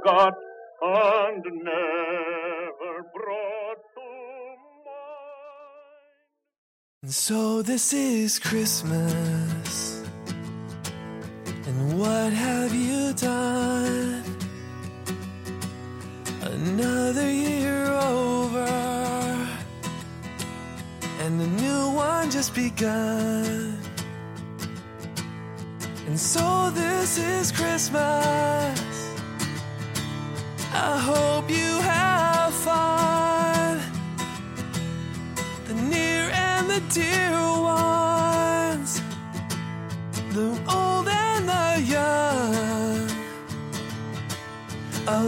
forgot and never brought
And so this is Christmas. And what have you done? Another year over. And a new one just begun. And so this is Christmas. I hope you have the dear ones, the old and the young. A